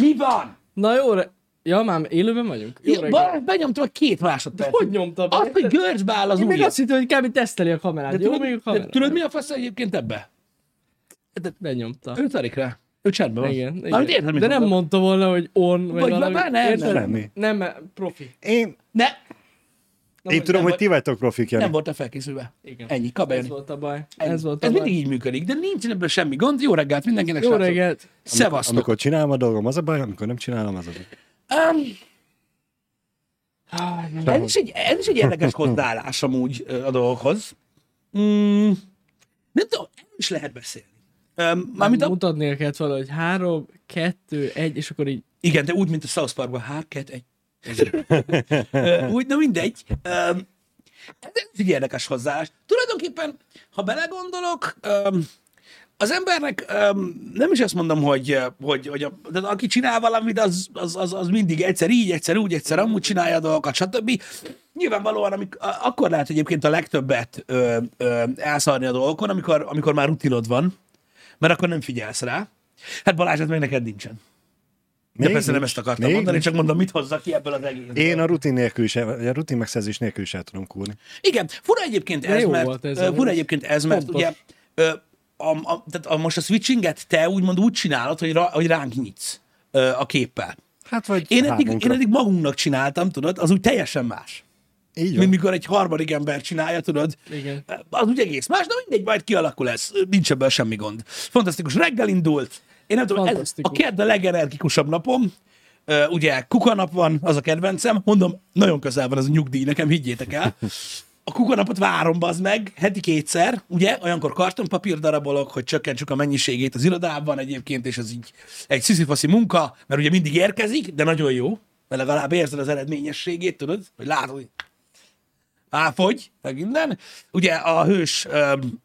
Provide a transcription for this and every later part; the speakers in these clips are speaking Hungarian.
Mi van? Na jó, re... Ja, már élőben vagyunk? Jó Ja, benyomtam a két másodperc. Hogy nyomta be? Azt, hogy görcsbe áll az Én még azt hittem, hogy kb. teszteli a kamerát. De jó, tudod, még a de kamera. tudod, mi a fasz egyébként ebbe? Benyomta. Ő tarik rá. Ő csendben van. Igen, Mármint igen. érted, mit De nem mondta volna, hogy on, vagy, Vagy valami. már nem, Érted? Nem, mert profi. Én, Ne, Na, én tudom, nem hogy ti vagytok profik, Jani. nem voltál felkészülve. Igen. Ennyi, Ez kabelni. volt a baj. Ennyi. Ez volt a Ez baj. mindig így működik, de nincs ebből semmi gond. Jó reggelt mindenkinek, Jó srácok. reggelt. Szevasztok. Amikor csinálom a dolgom, az a baj, amikor nem csinálom, az a baj. Um, ez, is egy, ez is egy érdekes hozzáállás amúgy a dolgokhoz. Mm, nem tudom, is lehet beszélni. Um, mármint a, Mutatnia kellett valahogy három, kettő, egy, és akkor így igen, de úgy, mint a South Parkban, hár, kett, egy. Úgy, na mindegy. Ez egy érdekes hozzáállás. Tulajdonképpen, ha belegondolok, az embernek nem is azt mondom, hogy, hogy, hogy a, de aki csinál valamit, az, az, az, az mindig egyszer így, egyszer úgy, egyszer amúgy csinálja a dolgokat, stb. Nyilvánvalóan amik, akkor lehet egyébként a legtöbbet ö, ö, elszarni a dolgokon, amikor, amikor már rutinod van, mert akkor nem figyelsz rá. Hát Balázs, ez meg neked nincsen. De Még persze nem ezt akartam Még mondani, csak mondom, mit hozzak ki ebből az egészből. Én a rutin nélkül is, a rutin megszerzés nélkül is el tudom kúrni. Igen, fura egyébként ez, jó mert, volt ez, fura egyébként ez, mert Pontos. ugye ö, a, a, tehát a, most a switchinget te úgymond úgy csinálod, hogy, ra, hogy ránk nyitsz ö, a képpel. Hát vagy Én eddig, én eddig magunknak csináltam, tudod, az úgy teljesen más. Így van. Mint mikor egy harmadik ember csinálja, tudod, Igen. az úgy egész más, de mindegy, majd kialakul ez, nincs ebből semmi gond. Fantasztikus, reggel indult, én nem tudom, ez a kedd a legenergikusabb napom, Ö, ugye kukanap van, az a kedvencem, mondom, nagyon közel van ez a nyugdíj, nekem higgyétek el. A kukanapot várom az meg, heti kétszer, ugye, olyankor kartonpapír darabolok, hogy csökkentsük a mennyiségét az irodában egyébként, és ez így egy sziszifaszi munka, mert ugye mindig érkezik, de nagyon jó, mert legalább érzed az eredményességét, tudod, hogy látod, hogy áfogy, meg minden. Ugye a hős öm,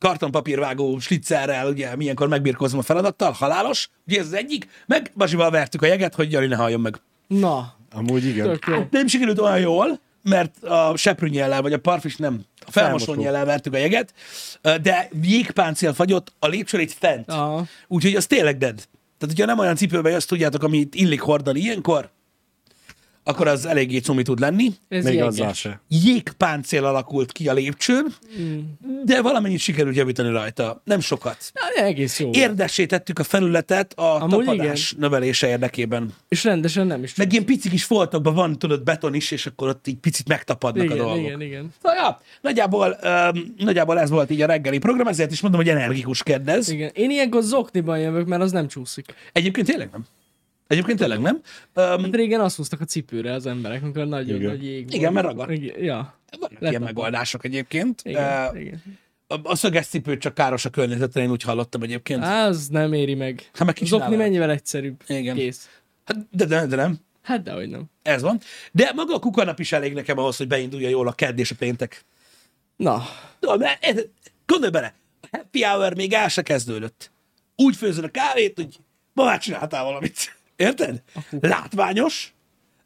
kartonpapírvágó slitzerrel, ugye milyenkor megbírkozom a feladattal, halálos, ugye ez az egyik, meg Bazsival vertük a jeget, hogy Jani ne halljon meg. Na, Amúgy igen. jó. Nem sikerült olyan jól, mert a seprűnyellel, vagy a parfis nem, a Felmosó. felmosónyellel vertük a jeget, de jégpáncél fagyott a lépcsőrét fent. Aha. Úgyhogy az tényleg dead. Tehát, hogyha nem olyan cipőbe jössz, tudjátok, amit illik hordani ilyenkor, akkor az eléggé cumi tud lenni. Ez Még jeges. azzal se. Jégpáncél alakult ki a lépcsőn, de valamennyit sikerült javítani rajta. Nem sokat. Na, egész jó. Érdessé tettük a felületet a Amúgy tapadás növelése érdekében. És rendesen nem is. Meg ilyen pici kis foltokban van, tudod, beton is, és akkor ott így picit megtapadnak a igen, dolgok. igen, igen. Na, ja, nagyjából, um, nagyjából ez volt így a reggeli program, ezért is mondom, hogy energikus kedvez. Igen. Én ilyenkor zokniban jövök, mert az nem csúszik. Egyébként tényleg nem. Egyébként tényleg nem. Um, Hát régen azt húztak a cipőre az emberek, amikor nagyon Igen. nagy jég volt. Igen, mert ragadt. Igen, Ja. vannak ilyen Letapad. megoldások egyébként. Igen, Uh, igen. a, a szöges cipő csak káros a környezetre, én úgy hallottam egyébként. Á, Az nem éri meg. Hát meg Zokni mennyivel egyszerűbb. Igen. Kész. Hát, de, de, de nem. Hát dehogy nem. Ez van. De maga a kukanap is elég nekem ahhoz, hogy beindulja jól a kedd és a péntek. Na, ez, gondolj bele, a happy hour még el se kezdődött. Úgy főzöd a kávét, hogy ma már csináltál valamit. Érted? Látványos,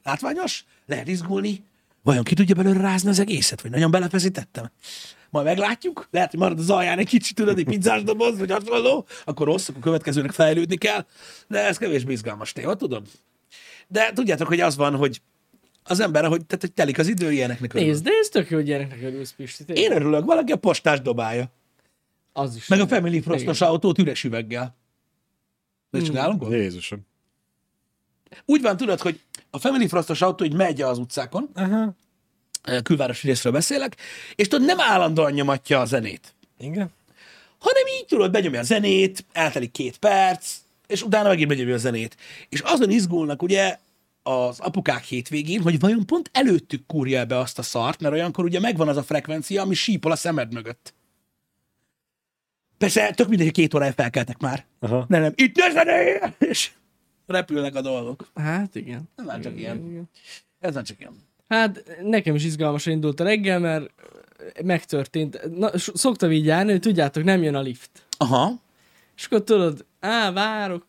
látványos, lehet izgulni, vajon ki tudja belőle rázni az egészet, vagy nagyon belefeszítettem? Majd meglátjuk, lehet, hogy marad az alján egy kicsit, tudod, egy pizzás doboz, vagy hasonló, akkor rossz, akkor a következőnek fejlődni kell, de ez kevésbé izgalmas téma, tudom. De tudjátok, hogy az van, hogy az ember, hogy, tehát, hogy telik az idő, ilyeneknek örül. nézd, de ez tök jó, hogy gyereknek örülsz, Pisti. tényleg. Én örülök, valaki a postás dobálja. Az is. Meg a Family Frostos autót üres üveggel. Hmm. Ne csinálunk? Mm. Jézusom. Úgy van, tudod, hogy a Family Frostos autó így megy az utcákon, Aha. külvárosi részről beszélek, és tudod, nem állandóan nyomatja a zenét, Igen. hanem így tudod, benyomja a zenét, eltelik két perc, és utána megint benyomja a zenét. És azon izgulnak ugye az apukák hétvégén, hogy vajon pont előttük kúrja be azt a szart, mert olyankor ugye megvan az a frekvencia, ami sípol a szemed mögött. Persze, tök mindegy, hogy két órája felkeltek már. Aha. Nem, nem, itt a zené! És repülnek a dolgok. Hát igen. Ez már csak Igen, ilyen. igen. Ez nem csak ilyen. Hát nekem is izgalmasan indult a reggel, mert megtörtént. Na, szoktam így járni, hogy tudjátok, nem jön a lift. Aha. És akkor tudod, á, várok.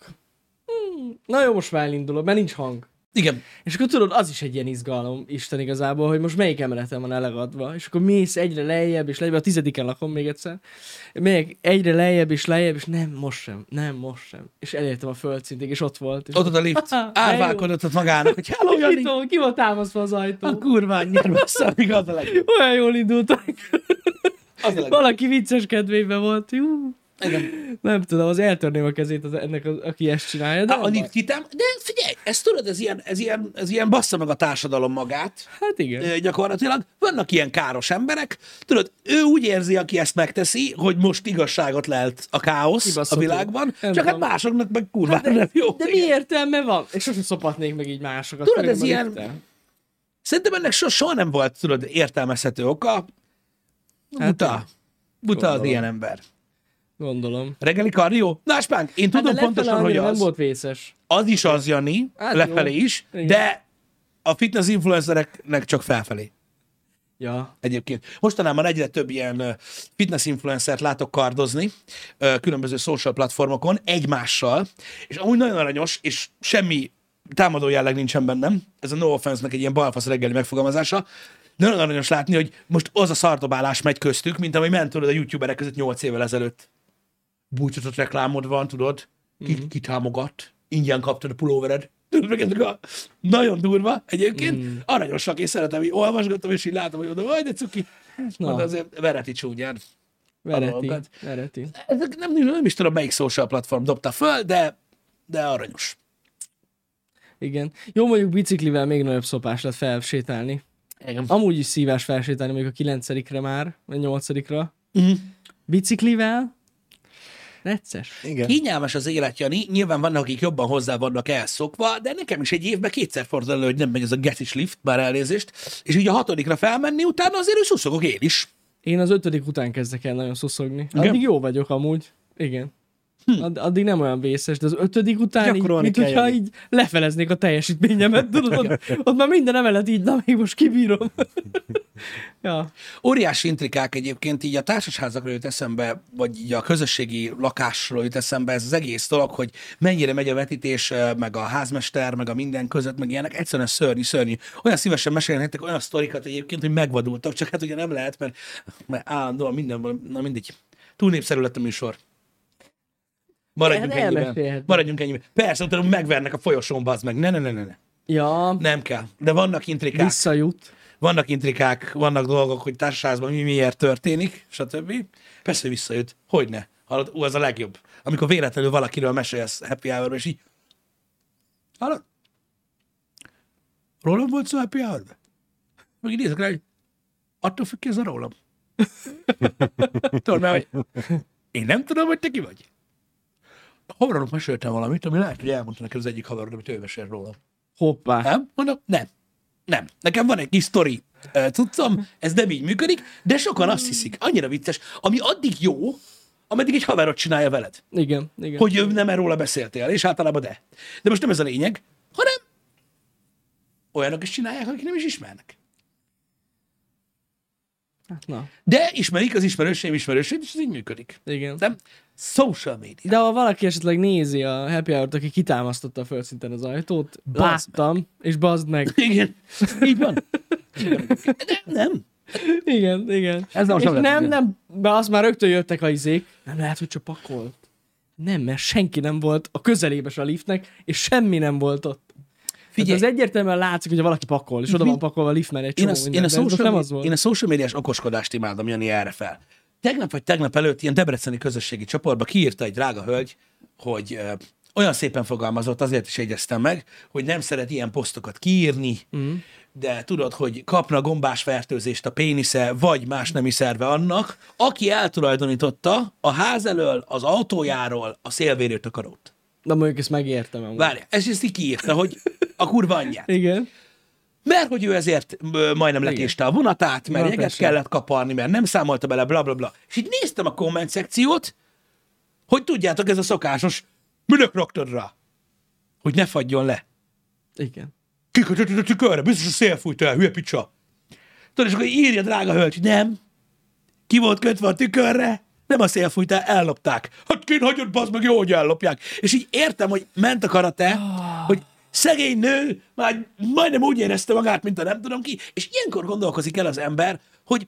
Hmm, na jó, most már elindulok, mert nincs hang. Igen. És akkor tudod, az is egy ilyen izgalom, Isten igazából, hogy most melyik emeleten van elegadva, és akkor mész egyre lejjebb, és lejjebb, a tizediken lakom még egyszer, megyek egyre lejjebb, és lejjebb, és nem, most sem, nem, most sem. És elértem a földszintig, és ott volt. És Ott ott a lift. Árválkodott ott magának, hogy hello, Ki, Jani. tudom, ki volt támasztva az ajtó? A kurva anyját bassza, amíg az a legjobb. Olyan jól indultak. Az a legjobb. Valaki vicces kedvében volt. Jú. Igen. Nem tudom, az eltörném a kezét az, ennek, az, aki ezt csinálja. De, De a baj. lift kitám, de figyelj, ezt tudod, ez ilyen, ez ilyen, ez ilyen bassza meg a társadalom magát. Hát igen. Ö, gyakorlatilag. Vannak ilyen káros emberek, tudod, ő úgy érzi, aki ezt megteszi, hogy most igazságot lelt a káosz Kibaszható. a világban, Nem csak hát tudom. másoknak meg kurva nem jó. De mi értelme van? És sosem szopatnék meg így másokat. Tudod, ez a ilyen- liften. Szerintem ennek so, soha nem volt, tudod, értelmezhető oka. Buta. Hát, Buta az gondolom. ilyen ember. Gondolom. Reggeli kardió? Na, Spánk, én Hát de tudom lefele pontosan, hogy az. Nem volt vészes. Az is az, Jani, Hát lefelé jó. is, Igen. de a fitness influencereknek csak felfelé. Ja. Egyébként. Mostanában egyre több ilyen fitness influencert látok kardozni különböző social platformokon egymással, és amúgy nagyon aranyos, és semmi támadó jelleg nincsen bennem. Ez a no offense-nek egy ilyen balfasz reggeli megfogalmazása. De nagyon aranyos látni, hogy most az a szardobálás megy köztük, mint ami ment a youtuberek között 8 évvel ezelőtt. Búcsúzott reklámod van, tudod, ki, Mhm. ki támogat, ingyen kaptad a pulóvered. Tudod, meg ezek a nagyon durva egyébként. Mm. Aranyosak, és szeretem, hogy olvasgatom, és így látom, hogy mondom, de cuki. Na. Na. De azért vereti csúnyán. Vereti. Vereti. Ezek nem, nem is tudom, melyik social platform dobta föl, de, de aranyos. Igen. Jó, mondjuk biciklivel még nagyobb szopás lett felsétálni. Igen. Amúgy is szívás felsétálni, mondjuk a kilencedikre már, vagy nyolcadikra. Mm. Biciklivel? Necces. Igen. Kényelmes az élet, Jani. Nyilván vannak, akik jobban hozzá vannak elszokva, de nekem is egy évben kétszer fordul elő, hogy nem megy ez a getis lift, bár elnézést, és így a hatodikra felmenni, utána azért, szuszogok én is. Én az ötödik után kezdek el nagyon szuszogni. Addig jó vagyok amúgy. Igen. Add- addig nem olyan vészes, de az ötödik után így, mint kell hogyha jönni. így lefeleznék a teljesítményemet, tudod? Ott, ott már minden emelet így, na még most kibírom. ja. Óriási intrikák egyébként így a társasházakról jut eszembe, vagy így a közösségi lakásról jut eszembe ez az egész dolog, hogy mennyire megy a vetítés, meg a házmester, meg a minden között, meg ilyenek. Egyszerűen szörnyű, szörnyű. Olyan szívesen mesélnétek olyan sztorikat egyébként, hogy megvadultak, csak hát ugye nem lehet, mert, mert állandóan mindenben, na mindegy. Túl népszerű lett a műsor. Maradjunk Hát ennyiben. Maradjunk ennyiben. Persze, utána megvernek a folyosón, bazd meg. Ne, ne, ne, ne, ne. Ja, Nem kell. De vannak intrikák visszajut. vannak intrikák, vannak dolgok, hogy társaságban mi miért történik, stb. Persze, hogy visszajött. Hogyne. Hallod, ú, az a legjobb. Amikor véletlenül valakiről mesélsz happy hour és így hallod? Rólam volt szó happy hour Meg így nézek rá, hogy attól függ, ki ez a rólam. Tudod, mert hogy én nem tudom, hogy te ki vagy. Haveromnak meséltem valamit, ami lehet, hogy elmondta nekem az egyik haverod, amit ő mesél rólam. Hoppá. Nem? Mondom, nem. Nem. Nekem van egy kis sztori cuccom, ez nem így működik, de sokan azt hiszik, annyira vicces, ami addig jó, ameddig egy haverot csinálja veled, Igen, igen. hogy ő nem róla beszéltél, és általában de. De most nem ez a lényeg, hanem olyanok is csinálják, akik nem is ismernek. Hát, na, De ismerik az ismerőseim ismerőseit, és ez így működik. igen. Nem? Social media. De ha valaki esetleg nézi a Happy Hour-t, aki kitámasztotta a földszinten az ajtót, Bazd láttam, és bazd meg. Igen, így van. De nem. Igen, igen. Ez nem és nem, igen. nem, mert azt már rögtön jöttek a izék. Nem lehet, hogy csak pakolt. Nem, mert senki nem volt a közelébe a liftnek, és semmi nem volt ott. Figyelj. Figyelj. az egyértelműen látszik, hogy valaki pakol, és oda van pakolva a lift mellé egy Én csomó a, minden, én, a de most social, nem az volt. én a social médiás okoskodást imádom, Jani, erre fel. Tegnap vagy tegnap előtt ilyen debreceni közösségi csoportba kiírta egy drága hölgy, hogy ö, olyan szépen fogalmazott, azért is jegyeztem meg, hogy nem szeret ilyen posztokat kiírni, mm. de tudod, hogy kapna gombás fertőzést a pénisze, vagy más nemi szerve annak, aki eltulajdonította a ház elől, az autójáról a szélvérőtakarót. De mondjuk ezt megértem. Amúgy. Várj, ez ezt így kiírta, hogy a kurva anyját. Igen. Mert hogy ő ezért majdnem lekéste a vonatát, mert Na, jeget persze. kellett kaparni, mert nem számolta bele, bla bla bla. És így néztem a komment szekciót, hogy tudjátok, ez a szokásos, minek raktad rá? Hogy ne fagyjon le. Igen. Kikötötted a tükörre, biztos a szél fújt el, hülye picsa. Tudod, és akkor írja drága hölgy, hogy nem. Ki volt kötve a tükörre? Nem a szél fújt el, ellopták. Hát kint hagyod, bazd meg, jó, hogy ellopják. És így értem, hogy ment a karate, hogy szegény nő már majdnem úgy érezte magát, mint a nem tudom ki, és ilyenkor gondolkozik el az ember, hogy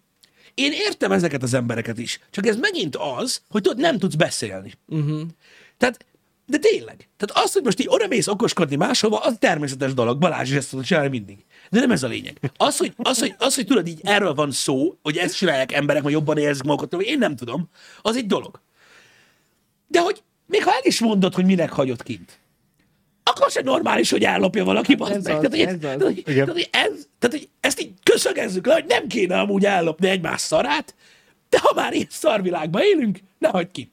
én értem ezeket az embereket is, csak ez megint az, hogy tudod, nem tudsz beszélni. Uh-huh. Tehát, de tényleg. Tehát az, hogy most így odamész okoskodni máshova, az természetes dolog. Balázs is ezt tudod csinálni mindig. De nem ez a lényeg. Az, hogy, az, hogy, az, hogy tudod, így erről van szó, hogy ezt csinálják emberek, vagy jobban érzik magukat, vagy én nem tudom, az egy dolog. De hogy még ha el is mondod, hogy minek hagyod kint, akkor se normális, hogy ellopja valaki, bazd Ez meg. az, Tehát, hogy, ez hogy, tehát, hogy ez, tehát, hogy ezt így köszögezzük le, hogy nem kéne amúgy ellopni egymás szarát, de ha már ilyen szarvilágban élünk, ne hagyd ki.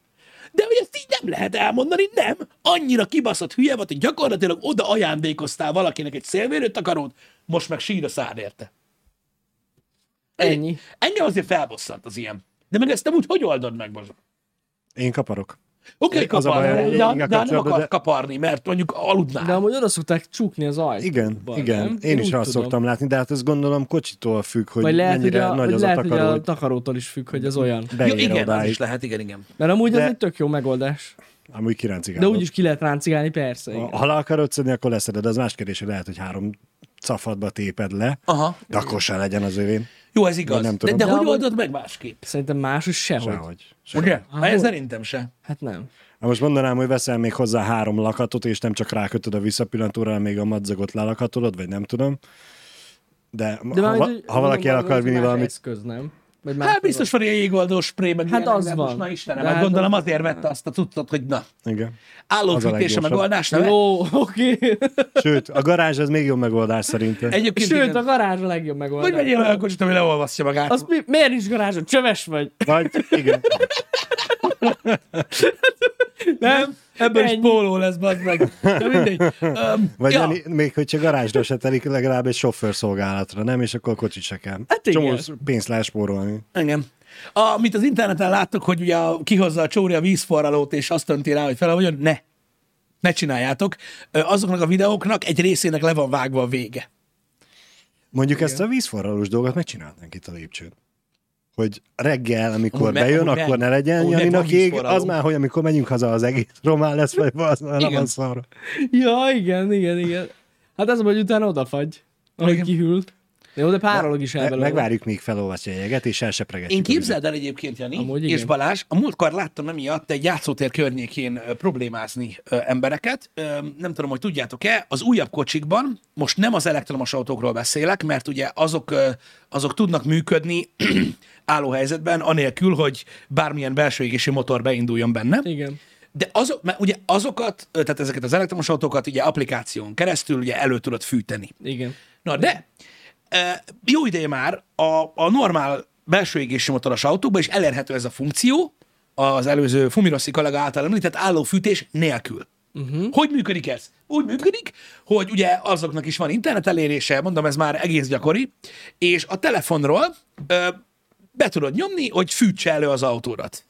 De hogy ezt így nem lehet elmondani, nem. Annyira kibaszott hülye volt, hogy gyakorlatilag oda ajándékoztál valakinek egy szélvérőt takarót, most meg sír a szád érte. Ennyi. Engem azért felbosszant az ilyen. De meg ezt nem úgy, hogy oldod meg, bazd? Én kaparok. Oké, okay, Az a baj, kaparni, de, de, a de nem akar de- kaparni, mert mondjuk aludnál. De amúgy oda szokták csukni az ajtót. Igen, igen. nem? Én is azt szoktam látni, de hát ez gondolom kocsitól függ, hogy Vagy lehet, hogy mennyire a, nagy az lehet, a hogy takaró, a hogy takarótól is függ, hogy az olyan. Jó, beér igen, az odáig. is lehet, igen, igen. Mert amúgy De- az egy tök jó megoldás. Amúgy De kiráncigálok. úgyis ki lehet ráncigálni, persze. Igen. Ha le akarod szedni, akkor leszeded. Az más kérdés, hogy lehet, hogy három cafadba téped le, Aha. de akkor se legyen az övén. Jó, ez igaz. nem de, tudom. de, De hogy amúgy- oldod meg másképp? Szerintem más is sehogy. Sehogy. Sehogy. Ugye? Ah, ez hogy? szerintem se. Hát nem. Ha most mondanám, hogy veszel még hozzá három lakatot, és nem csak rákötöd a visszapillantóra, még a madzagot lelakatolod, vagy nem tudom. De, De ha, hogy- ha valaki el akar hogy vinni valamit, Eszköz, nem? Vagy Hát biztos van ilyen jégoldó spré, meg Hát az van. Most, na Istenem, hát hát gondolom az- azért vette azt a cuccot, hogy na, igen. állófűtés a megoldás, nem? Jó, oké. Sőt, a garázs az még jobb megoldás szerintem. Egyébként Sőt, igen. a garázs a legjobb megoldás. Vagy vegyél olyan kocsit, ami leolvasztja magát. Az mi, miért is garázsod? Csöves vagy? Vagy, igen. Nem? Ebből is Ennyi. póló lesz, bazd meg. De mindegy. Um, Vagy ja. ja. még hogyha garázsra se telik, legalább egy sofőrszolgálatra, nem? És akkor kocsit se kell. Hát igen. Csomó pénzt lehet spórolni. Igen. Amit az interneten láttok, hogy ugye a- kihozza a csóri a vízforralót, és azt önti rá, hogy fel, ne. Ne csináljátok. Azoknak a videóknak egy részének le van vágva a vége. Mondjuk ezt a vízforralós dolgot megcsinálnánk itt a lépcsőn. Hogy reggel, amikor Amúgy bejön, amúgy akkor meg- ne legyen Janinak van ég, vízforraló. az már, hogy amikor megyünk haza, az egész román lesz, vagy az már nem Igen. van szarra. Ja, igen, igen, igen. Hát az, hogy utána odafagy, ahogy kihűlt. Jó, de párolog is el megvárjuk, míg felolvasja a jeget, és elsepregetjük. Én képzeld el egyébként, Jani, Amúgy és igen. Balázs, a múltkor láttam emiatt egy játszótér környékén problémázni embereket. Nem tudom, hogy tudjátok-e, az újabb kocsikban, most nem az elektromos autókról beszélek, mert ugye azok, azok tudnak működni álló helyzetben, anélkül, hogy bármilyen belső égési motor beinduljon benne. Igen. De azok, mert ugye azokat, tehát ezeket az elektromos autókat ugye applikáción keresztül ugye elő tudod fűteni. Igen. Na de, e, jó ideje már a, a normál belső égési motoros autókban is elérhető ez a funkció, az előző Fumiroszi kollega által említett állófűtés nélkül. Uh-huh. Hogy működik ez? Úgy működik, hogy ugye azoknak is van internet elérése, mondom, ez már egész gyakori, és a telefonról ö, be tudod nyomni, hogy fűtse elő az autódat.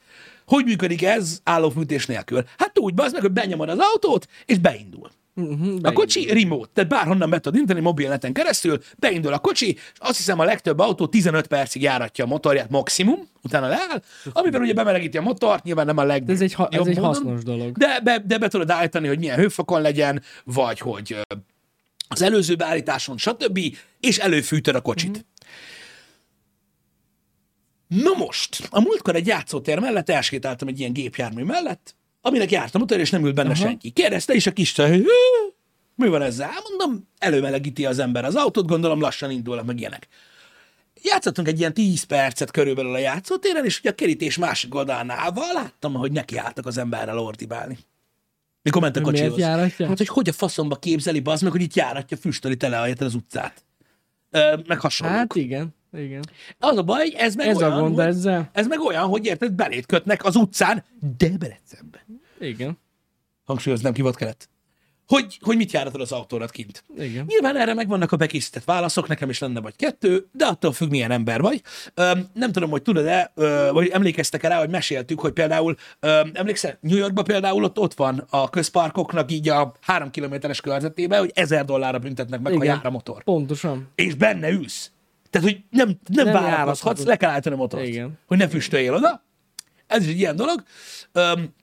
Hogy működik ez állófűtés nélkül? Hát úgy, az meg, hogy benyomod az autót, és beindul. Uh-huh, A kocsi remote, tehát bárhonnan be tudod indítani mobilneten keresztül, beindul a kocsi, és azt hiszem a legtöbb autó 15 percig járatja a motorját maximum, utána leáll, amivel ugye bemelegíti a motort, nyilván nem a leg. De ez egy, ha- ez egy módon, hasznos dolog. De be, de be tudod állítani, hogy milyen hőfokon legyen, vagy hogy az előző beállításon, stb., és előfűtöd a kocsit. Mm. Na most, a múltkor egy játszótér mellett elsétáltam egy ilyen gépjármű mellett, aminek járt a motor, és nem ült benne Aha. senki. Kérdezte is a kis csaj, hogy "Hű, mi van ezzel? Hát Mondom, előmelegíti az ember az autót, gondolom lassan indul, meg ilyenek. Játszottunk egy ilyen 10 percet körülbelül a játszótéren, és ugye a kerítés másik oldalán állva láttam, hogy nekiálltak az emberrel ordibálni. Mikor ment a kocsihoz. Hát, hogy hogy a faszomba képzeli, bazd meg, hogy itt járatja, füstöli tele az utcát. Ö, meg hasonlók. Hát igen, igen. Az a baj, ez meg Ez olyan, a gond hogy, ezzel. ez meg olyan, hogy érted, belét kötnek az utcán, Debrecenben. Igen, Hangsúlyoznám ki volt kelet. Hogy, hogy mit járatod az autórat kint. igen. Nyilván erre megvannak a bekészített válaszok, nekem is lenne vagy kettő, de attól függ, milyen ember vagy. Öm, nem tudom, hogy tudod-e, ö, vagy emlékeztek-e rá, hogy meséltük, hogy például, öm, emlékszel, New Yorkban például ott, ott van a közparkoknak így a három kilométeres körzetében, hogy ezer dollárra büntetnek meg, ha Igen. jár a motor. Pontosan. És benne ülsz. Tehát, hogy nem, nem, Nem várakozhatsz, le kell állítani a motort. Igen. Hogy ne füstöljél oda. Ez is egy ilyen dolog. Öm,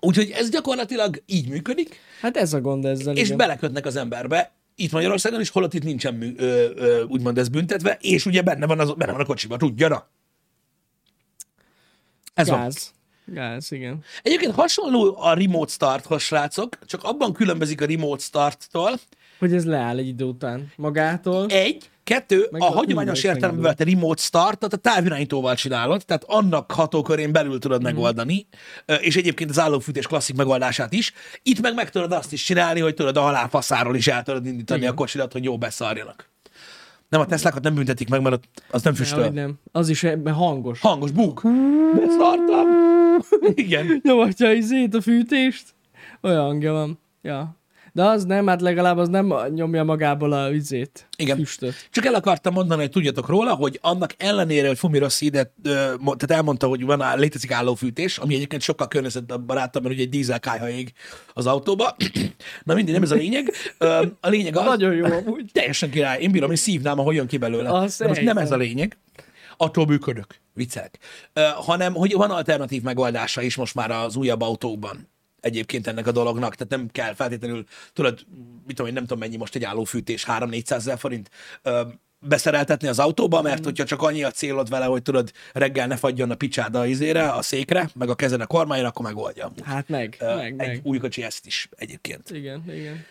Úgyhogy ez gyakorlatilag így működik, Hát ez a gond ezzel, és igen. belekötnek az emberbe, itt Magyarországon is, holott itt nincsen mű, ö, ö, úgymond ez büntetve, és ugye benne van, az, benne van a kocsiba, tudja, na. Ez van. Gáz. Gáz, igen. Egyébként hasonló a remote starthoz, srácok, csak abban különbözik a remote starttól. Hogy ez leáll egy idő után magától. Egy, kettő, Meg a hagyományos értelemben vett remote startot a távirányítóval csinálod, tehát annak hatókörén belül tudod Mhm. megoldani, és egyébként az állófűtés klasszik megoldását is. Itt meg meg tudod azt is csinálni, hogy tudod a halálfaszáról is el tudod indítani a kocsidat, hogy jó beszarjanak. Nem, a Teslákat nem büntetik meg, mert az nem Ja, füstöl. nem. Az is ebben hangos. Hangos búg. Beszartam. Igen. Nyomatja izét, a fűtést. Olyan hangja van. Ja. De az nem, hát legalább az nem nyomja magából a üzét. Igen. Füstöt. Csak el akartam mondani, hogy tudjatok róla, hogy annak ellenére, hogy Fumi Rossi ide, ö, mo- tehát elmondta, hogy van, á- létezik állófűtés, ami egyébként sokkal környezetbarátabb, mert ugye egy dízel kályha ég az autóba. Na mindig, nem ez a lényeg. A lényeg az, Nagyon jó amúgy. teljesen király. Én bírom, és szívnám, ahogy jön ki belőle. De most nem ez a lényeg. Attól működök. Viccelek. Ö, hanem, hogy van alternatív megoldása is most már az újabb autókban egyébként ennek a dolognak, tehát nem kell feltétlenül, tudod, mit tudom én, nem tudom mennyi most egy állófűtés, 3-400 ezer forint beszereltetni az autóba, mert hogyha csak annyi a célod vele, hogy tudod, reggel ne fagyjon a picsáda a izére, a székre, meg a kezed a kormányon, akkor megoldja. Hát meg, Ö, meg, egy meg. új kocsi ezt is egyébként. Igen, igen.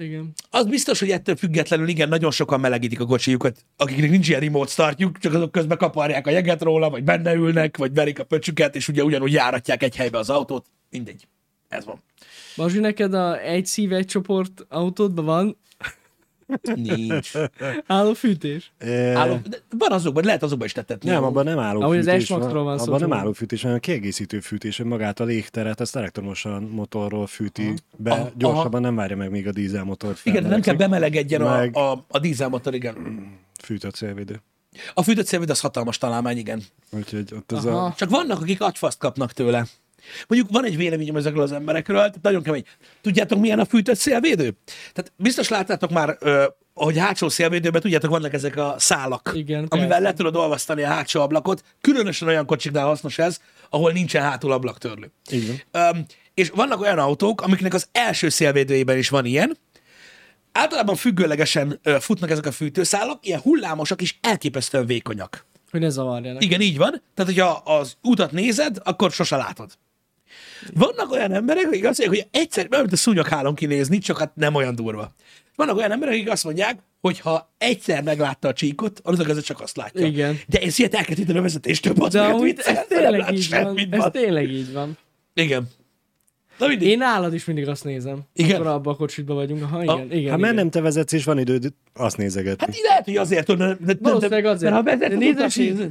Igen. Az biztos, hogy ettől függetlenül igen, nagyon sokan melegítik a kocsijukat, akiknek nincs ilyen remote startjuk, csak azok közben kaparják a jeget róla, vagy benne ülnek, vagy verik a pöcsüket, és ugye ugyanúgy járatják egy helybe az autót. Mindegy. Ez van. Bazsi, neked a egy szív, egy csoport autódban van Nincs. álló fűtés? E, Álló, de van azokban, lehet azokban is tettetni. Nem, abban nem Ahogy állófűtés az S-Maxról van szó, Abban nem állófűtés, hanem kiegészítő fűtés, hogy magát a légteret, ezt elektromosan motorról fűti be, Aha. gyorsabban nem várja meg, míg a dízelmotort Igen, de nem kell bemelegedjen a, Meg- a, a dízelmotor, igen. Fűtött szélvédő. A fűtött szélvéd az hatalmas találmány, igen. Úgyhogy ott az Aha. a... Csak vannak, akik agyfaszt kapnak tőle. Mondjuk van egy véleményem ezekről az emberekről, tehát nagyon kemény. Tudjátok, milyen a fűtött szélvédő? Tehát biztos láttátok már, ö, hogy hátsó szélvédőben, tudjátok, vannak ezek a szálak, Igen, amivel persze. le tudod olvasztani a hátsó ablakot. Különösen olyan kocsiknál hasznos ez, ahol nincsen hátul ablaktörlő. Van. Öm, és vannak olyan autók, amiknek az első szélvédőjében is van ilyen, általában függőlegesen ö, futnak ezek a fűtőszálak, ilyen hullámosak és elképesztően vékonyak. Hogy ne zavarjanak. Igen, így van. Tehát, hogyha az utat nézed, akkor sose látod. Vannak olyan emberek, akik azt mondják, hogy egyszer, nem mint a szúnyoghálón kinézni, csak hát nem olyan durva. Vannak olyan emberek, akik azt mondják, hogy ha egyszer meglátta a csíkot, az az csak azt látja. Igen. De ez ilyet elkezdíteni a vezetéstől, az De amúgy ez nem tényleg így van. Ez van. tényleg így van. Igen. Na mindig. Én nálad is mindig azt nézem. Igen? Akkor abban a kocsitban vagyunk. Ha, igen, igen, Hát igen. mert nem te vezetsz, és van időd azt nézegetni. Hát így lehet, hogy azért, hogy nem, nem, Valószínűleg azért. Mert ha vezetsz, De nézd, utat és így- nézed,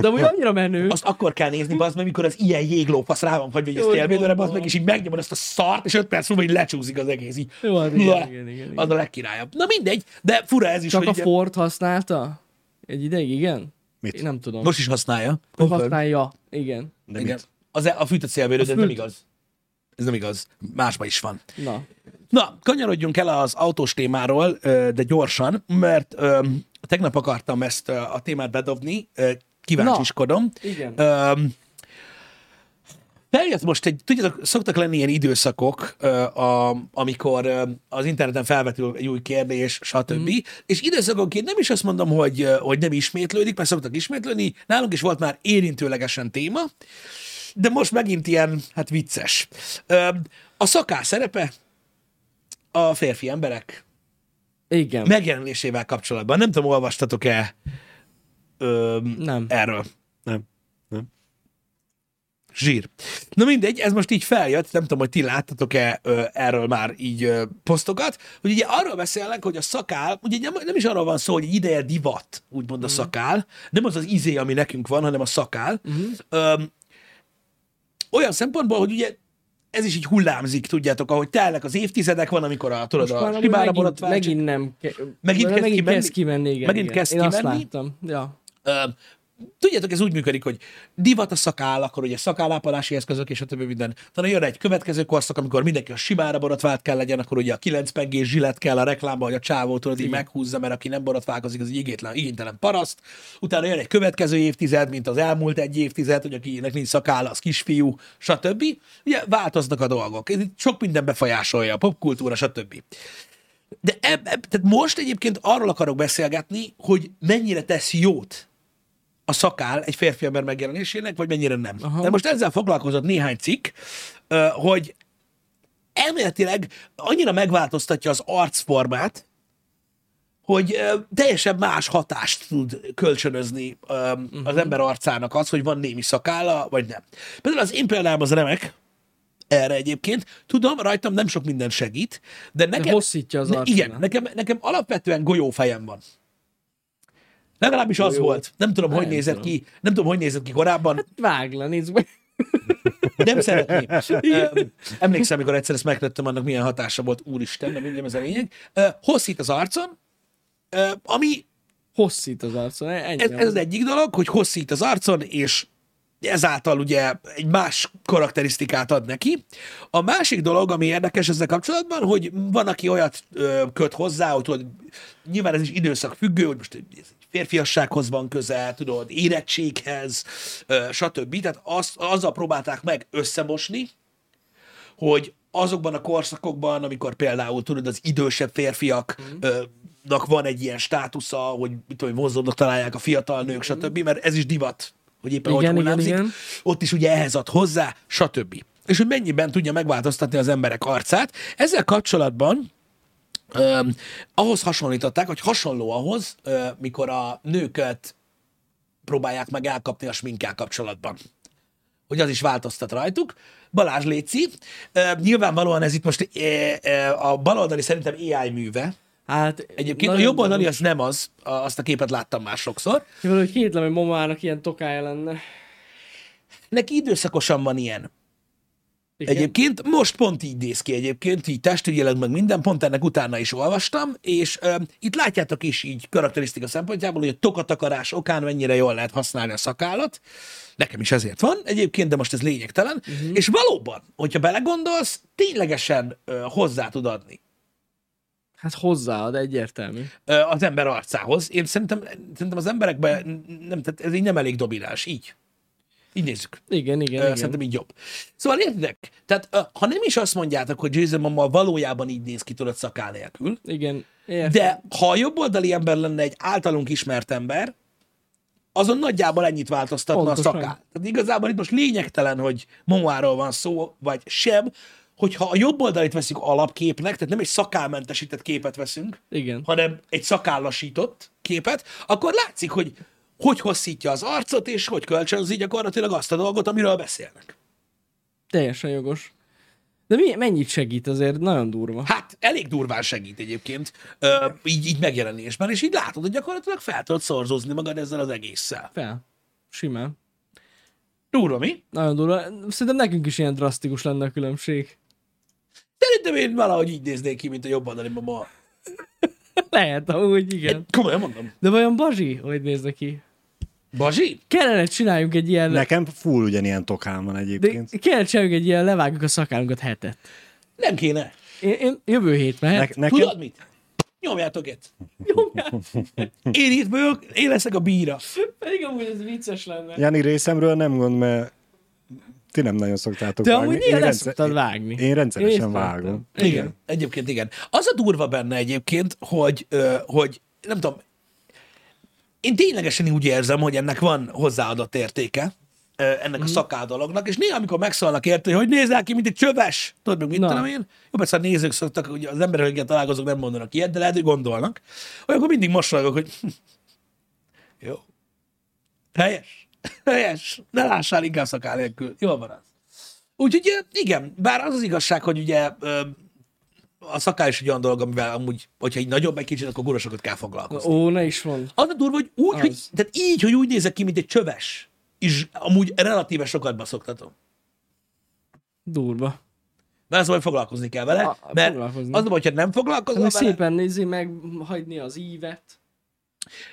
De úgy annyira menő. azt akkor kell nézni, az meg, mikor az ilyen jéglófasz rá van vagy egy szélvédőre, az van. meg, és így megnyomod ezt a szart, és öt perc múlva így lecsúszik az egész. Így. Jó, hát igen, igen, igen. Az a legkirályabb. Na mindegy, de fura ez is, Csak hogy a ugye- Ford használta? Egy ideig, igen? Mit? Én nem tudom. most is használja. Hogy használja. Igen. De Igen. mit? Az, a fűtött szélvédő, ez nem igaz. Ez nem igaz. Másban is van. Na. Na, kanyarodjunk el az autós témáról, de gyorsan, mert tegnap akartam ezt a témát bedobni, kíváncsiskodom. Igen. Öm, Feljött most egy, tudjátok, szoktak lenni ilyen időszakok, ö, a, amikor ö, az interneten felvetül egy új kérdés, stb. Mm. És időszakonként nem is azt mondom, hogy, ö, hogy nem ismétlődik, mert szoktak ismétlődni, nálunk is volt már érintőlegesen téma, de most megint ilyen, hát vicces. A szakás szerepe a férfi emberek Igen. megjelenésével kapcsolatban. Nem tudom, olvastatok-e öm, Nem. erről. Nem. Nem. Zsír. Na mindegy, ez most így feljött, nem tudom, hogy ti láttatok-e ö, erről már így ö, posztokat, hogy ugye arról beszélnek, hogy a szakál, ugye nem, nem is arról van szó, hogy ideje divat, úgymond a szakál, nem az az izé, ami nekünk van, hanem a szakál. Öm, olyan szempontból, hogy ugye ez is így hullámzik, tudjátok, ahogy telnek az évtizedek, van, amikor a, tudod, a simára megint, megint nem. Ke- Megint kezd megint kimenni? kezd kimenni, igen. Megint igen. kezd Én azt kimenni? láttam. Ja. Tudjátok, ez úgy működik, hogy divat a szakáll, akkor ugye szakállápolási eszközök és a többi minden. Talán jön egy következő korszak, amikor mindenki a simára borotvált kell legyen, akkor ugye a 9 pengés zsilet kell a reklámba, hogy a csávó tudod így meghúzza, mert aki nem borotválkozik, az egy igénytelen, igénytelen paraszt. Utána jön egy következő évtized, mint az elmúlt egy évtized, hogy akinek nincs szakálla, az kisfiú, stb. Ugye változnak a dolgok. Sok minden befolyásolja, a popkultúra, stb. De eb, eb, tehát most egyébként arról akarok beszélgetni, hogy mennyire tesz jót a szakál egy férfi ember megjelenésének, vagy mennyire nem. Aha. De most ezzel foglalkozott néhány cikk, hogy elméletileg annyira megváltoztatja az arcformát, hogy teljesen más hatást tud kölcsönözni uh-huh. az ember arcának az, hogy van némi szakálla, vagy nem. Például az én példám az remek, erre egyébként. Tudom, rajtam nem sok minden segít, de nekem... Hosszítja az ne. Igen, nekem, nekem alapvetően golyófejem van. Legalábbis az Golyó. volt. Nem tudom, hogy Nem nézett tudom. ki. Nem tudom, hogy nézett ki korábban. Vág le, nézd meg. Nem szeretném. Emlékszem, amikor egyszer ezt megtettem, annak milyen hatása volt. Úristen, nem mindjárt ez a lényeg. Hosszít az arcon, ami Hosszít az arcon. Ennyi. ez, ez az egyik dolog, hogy hosszít az arcon, és ezáltal ugye egy más karakterisztikát ad neki. A másik dolog, ami érdekes ezzel kapcsolatban, hogy van, aki olyat ö, köt hozzá, hogy tudod, nyilván ez is időszak függő, hogy most férfiassághoz van közel, tudod, érettséghez, stb. Tehát azt, azzal próbálták meg összemosni, hogy azokban a korszakokban, amikor például tudod, az idősebb férfiaknak van egy ilyen státusza, hogy mit tudom, hogy vonzódnak találják a fiatal nők, stb., mert ez is divat, hogy éppen Igen, hogy igen, hullámzik. igen. Ott is ugye ehhez ad hozzá, stb. És hogy mennyiben tudja megváltoztatni az emberek arcát. Ezzel kapcsolatban Öm, ahhoz hasonlították, hogy hasonló ahhoz, ö, mikor a nőket próbálják meg elkapni a sminkkel kapcsolatban. Hogy az is változtat rajtuk. Balázs Léci, ö, nyilvánvalóan ez itt most ö, ö, a baloldali szerintem AI műve. Hát, Egyébként a jobb oldali az nem az, a- azt a képet láttam már sokszor. Valahogy kétlem, hogy mamának ilyen tokája lenne. Neki időszakosan van ilyen. Igen. Egyébként most pont így néz ki egyébként, így testügyileg meg minden, pont ennek utána is olvastam, és ö, itt látjátok is így karakterisztika szempontjából, hogy a tokatakarás okán mennyire jól lehet használni a szakállat. Nekem is ezért van egyébként, de most ez lényegtelen. Uh-huh. És valóban, hogyha belegondolsz, ténylegesen ö, hozzá tud adni Hát hozzáad, egyértelmű. ö, az ember arcához. Én szerintem, szerintem az emberekben nem, tehát ez így nem elég domináns, így. Így nézzük. Igen, igen, Ö, igen. Szerintem így jobb. Szóval értitek? Tehát ha nem is azt mondjátok, hogy Jason Momoa valójában így néz ki, tudod, szakál nélkül, Igen, értem. de ha a jobboldali ember lenne egy általunk ismert ember, azon nagyjából ennyit változtatna Pontosan. a szakál. Tehát igazából itt most lényegtelen, hogy Momoáról van szó, vagy sem, hogyha a jobboldalit veszünk alapképnek, tehát nem egy szakálmentesített képet veszünk, Igen. hanem egy szakállasított képet, akkor látszik, hogy hogy hosszítja az arcot, és hogy kölcsönzi gyakorlatilag azt a dolgot, amiről beszélnek. Teljesen jogos. De mi, mennyit segít azért? Nagyon durva. Hát elég durván segít egyébként, ö, így, így megjelenésben, és így látod, hogy gyakorlatilag fel tudod szorzózni magad ezzel az egésszel. Fel. Simán. Durva, mi? Nagyon durva. Szerintem nekünk is ilyen drasztikus lenne a különbség. Szerintem én valahogy így néznék ki, mint a jobb oldali ma. Lehet, amúgy igen. Komolyan mondom. De vajon Bazsi, hogy néz neki? Bazsi? Kellene csináljunk egy ilyen... Nekem full ugyanilyen tokám van De egyébként. kellene csináljunk egy ilyen levágjuk a szakálunkat hetet. Nem kéne. Én, én jövő hét mehet. Ne, nekem, Tudod mit? Nyomjátok itt. Én itt vagyok, én leszek a bíra. Pedig amúgy ez vicces lenne. Jani részemről nem gond, mert ti nem nagyon szoktátok De vágni. amúgy Én leszoktad vágni. Én rendszeresen Én vágom. Igen. Igen. Egyébként igen. Az a durva benne egyébként, hogy, hogy nem tudom, én ténylegesen úgy érzem, hogy ennek van hozzáadott értéke, ennek Mhm. a szakál dolognak, és néha, amikor megszólnak érte, hogy nézel ki, mint egy csöves, tudod, meg mit Na. tudom én, jó, persze a nézők szoktak, ugye az emberek, akikkel találkozok, nem mondanak ilyet, de lehet, hogy gondolnak. Olyankor mindig mosolygok, hogy jó, helyes, helyes, ne lássál inkább szakál nélkül, jól van az. Úgyhogy igen, bár az az igazság, hogy ugye a szakál is egy olyan dolog, amivel amúgy, hogyha így nagyobb egy kicsit, akkor gorosokat kell foglalkozni. Ó, ne is mond. Az a durva, hogy úgy, Az. hogy, tehát így, hogy úgy nézek ki, mint egy csöves, és amúgy relatíve sokat baszoktatom. Durva. De az, hogy foglalkozni kell vele, A- mert az, hogyha nem foglalkozol Meg vele, szépen nézi meg, hagyni az ívet.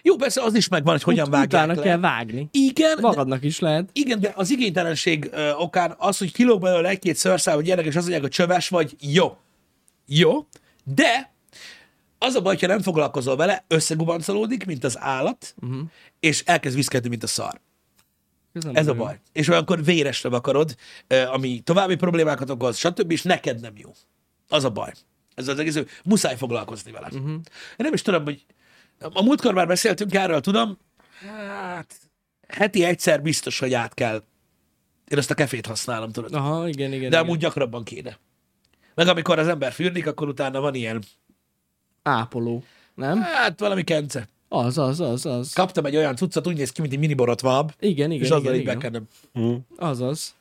Jó, persze az is megvan, hogy hogyan Ut- vágják Utána le. kell vágni. Igen, de, Magadnak is lehet. igen, de az igénytelenség ö, okán az, hogy kilóg belőle egy-két szőrszál, vagy gyerek, és azt mondják, hogy csöves vagy, jó. Jó, de az a baj, ha nem foglalkozol vele, összegubancolódik, mint az állat, uh-huh. és elkezd viszkedni, mint a szar. nem Ez a baj. És olyankor véresre akarod, ami további problémákat okoz, stb. és neked nem jó. Az a baj. Ez az egész, muszáj foglalkozni veled. Uh-huh. Én nem is tudom, hogy a múltkor már beszéltünk erről, tudom, hát heti egyszer biztos, hogy át kell. Én azt a kefét használom, tudod. Aha, igen, igen. De igen. amúgy gyakrabban kéne. Meg amikor az ember fürdik, akkor utána van ilyen, Ápoló. Nem? hát valami kence. Az, az, az, az. Kaptam egy olyan cuccot, úgy néz ki, mint egy mini borotvab, Igen, igen, és azzal igen, így igen. bekenem. Az, az.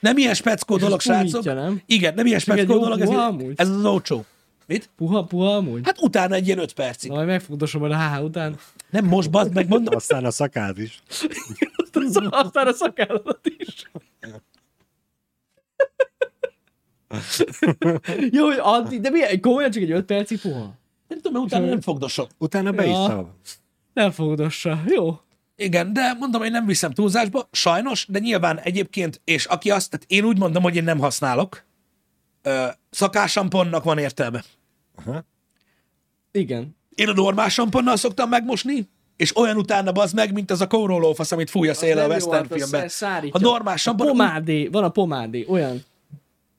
Nem ilyen speckó És dolog, srácok. nem? Igen, nem ilyen speckó dolog, ez, ez az olcsó. Mit? Puha, puha amúgy. Hát utána egy ilyen öt percig. Na, majd megfogdosom majd a HH után. Nem most, bazd meg, mondom. Aztán a szakád is. Aztán, a szakállatot is. Jó, hogy addig, de milyen, komolyan csak egy 5 percig puha? Nem tudom, mert utána nem fogdosok. Utána be is Ja. szav. Nem fogdossa. Jó. Igen, de mondom, hogy nem viszem túlzásba, sajnos, de nyilván egyébként, és aki azt, tehát én úgy mondom, hogy én nem használok, ö, szakássamponnak van értelme. Igen. Én a normál samponnal szoktam megmosni, és olyan utána bazd meg, mint az a kórólófasz, amit fúj a szél a jó, western hát az- filmben. A normál A sampon... pomádé, van a pomádé, olyan.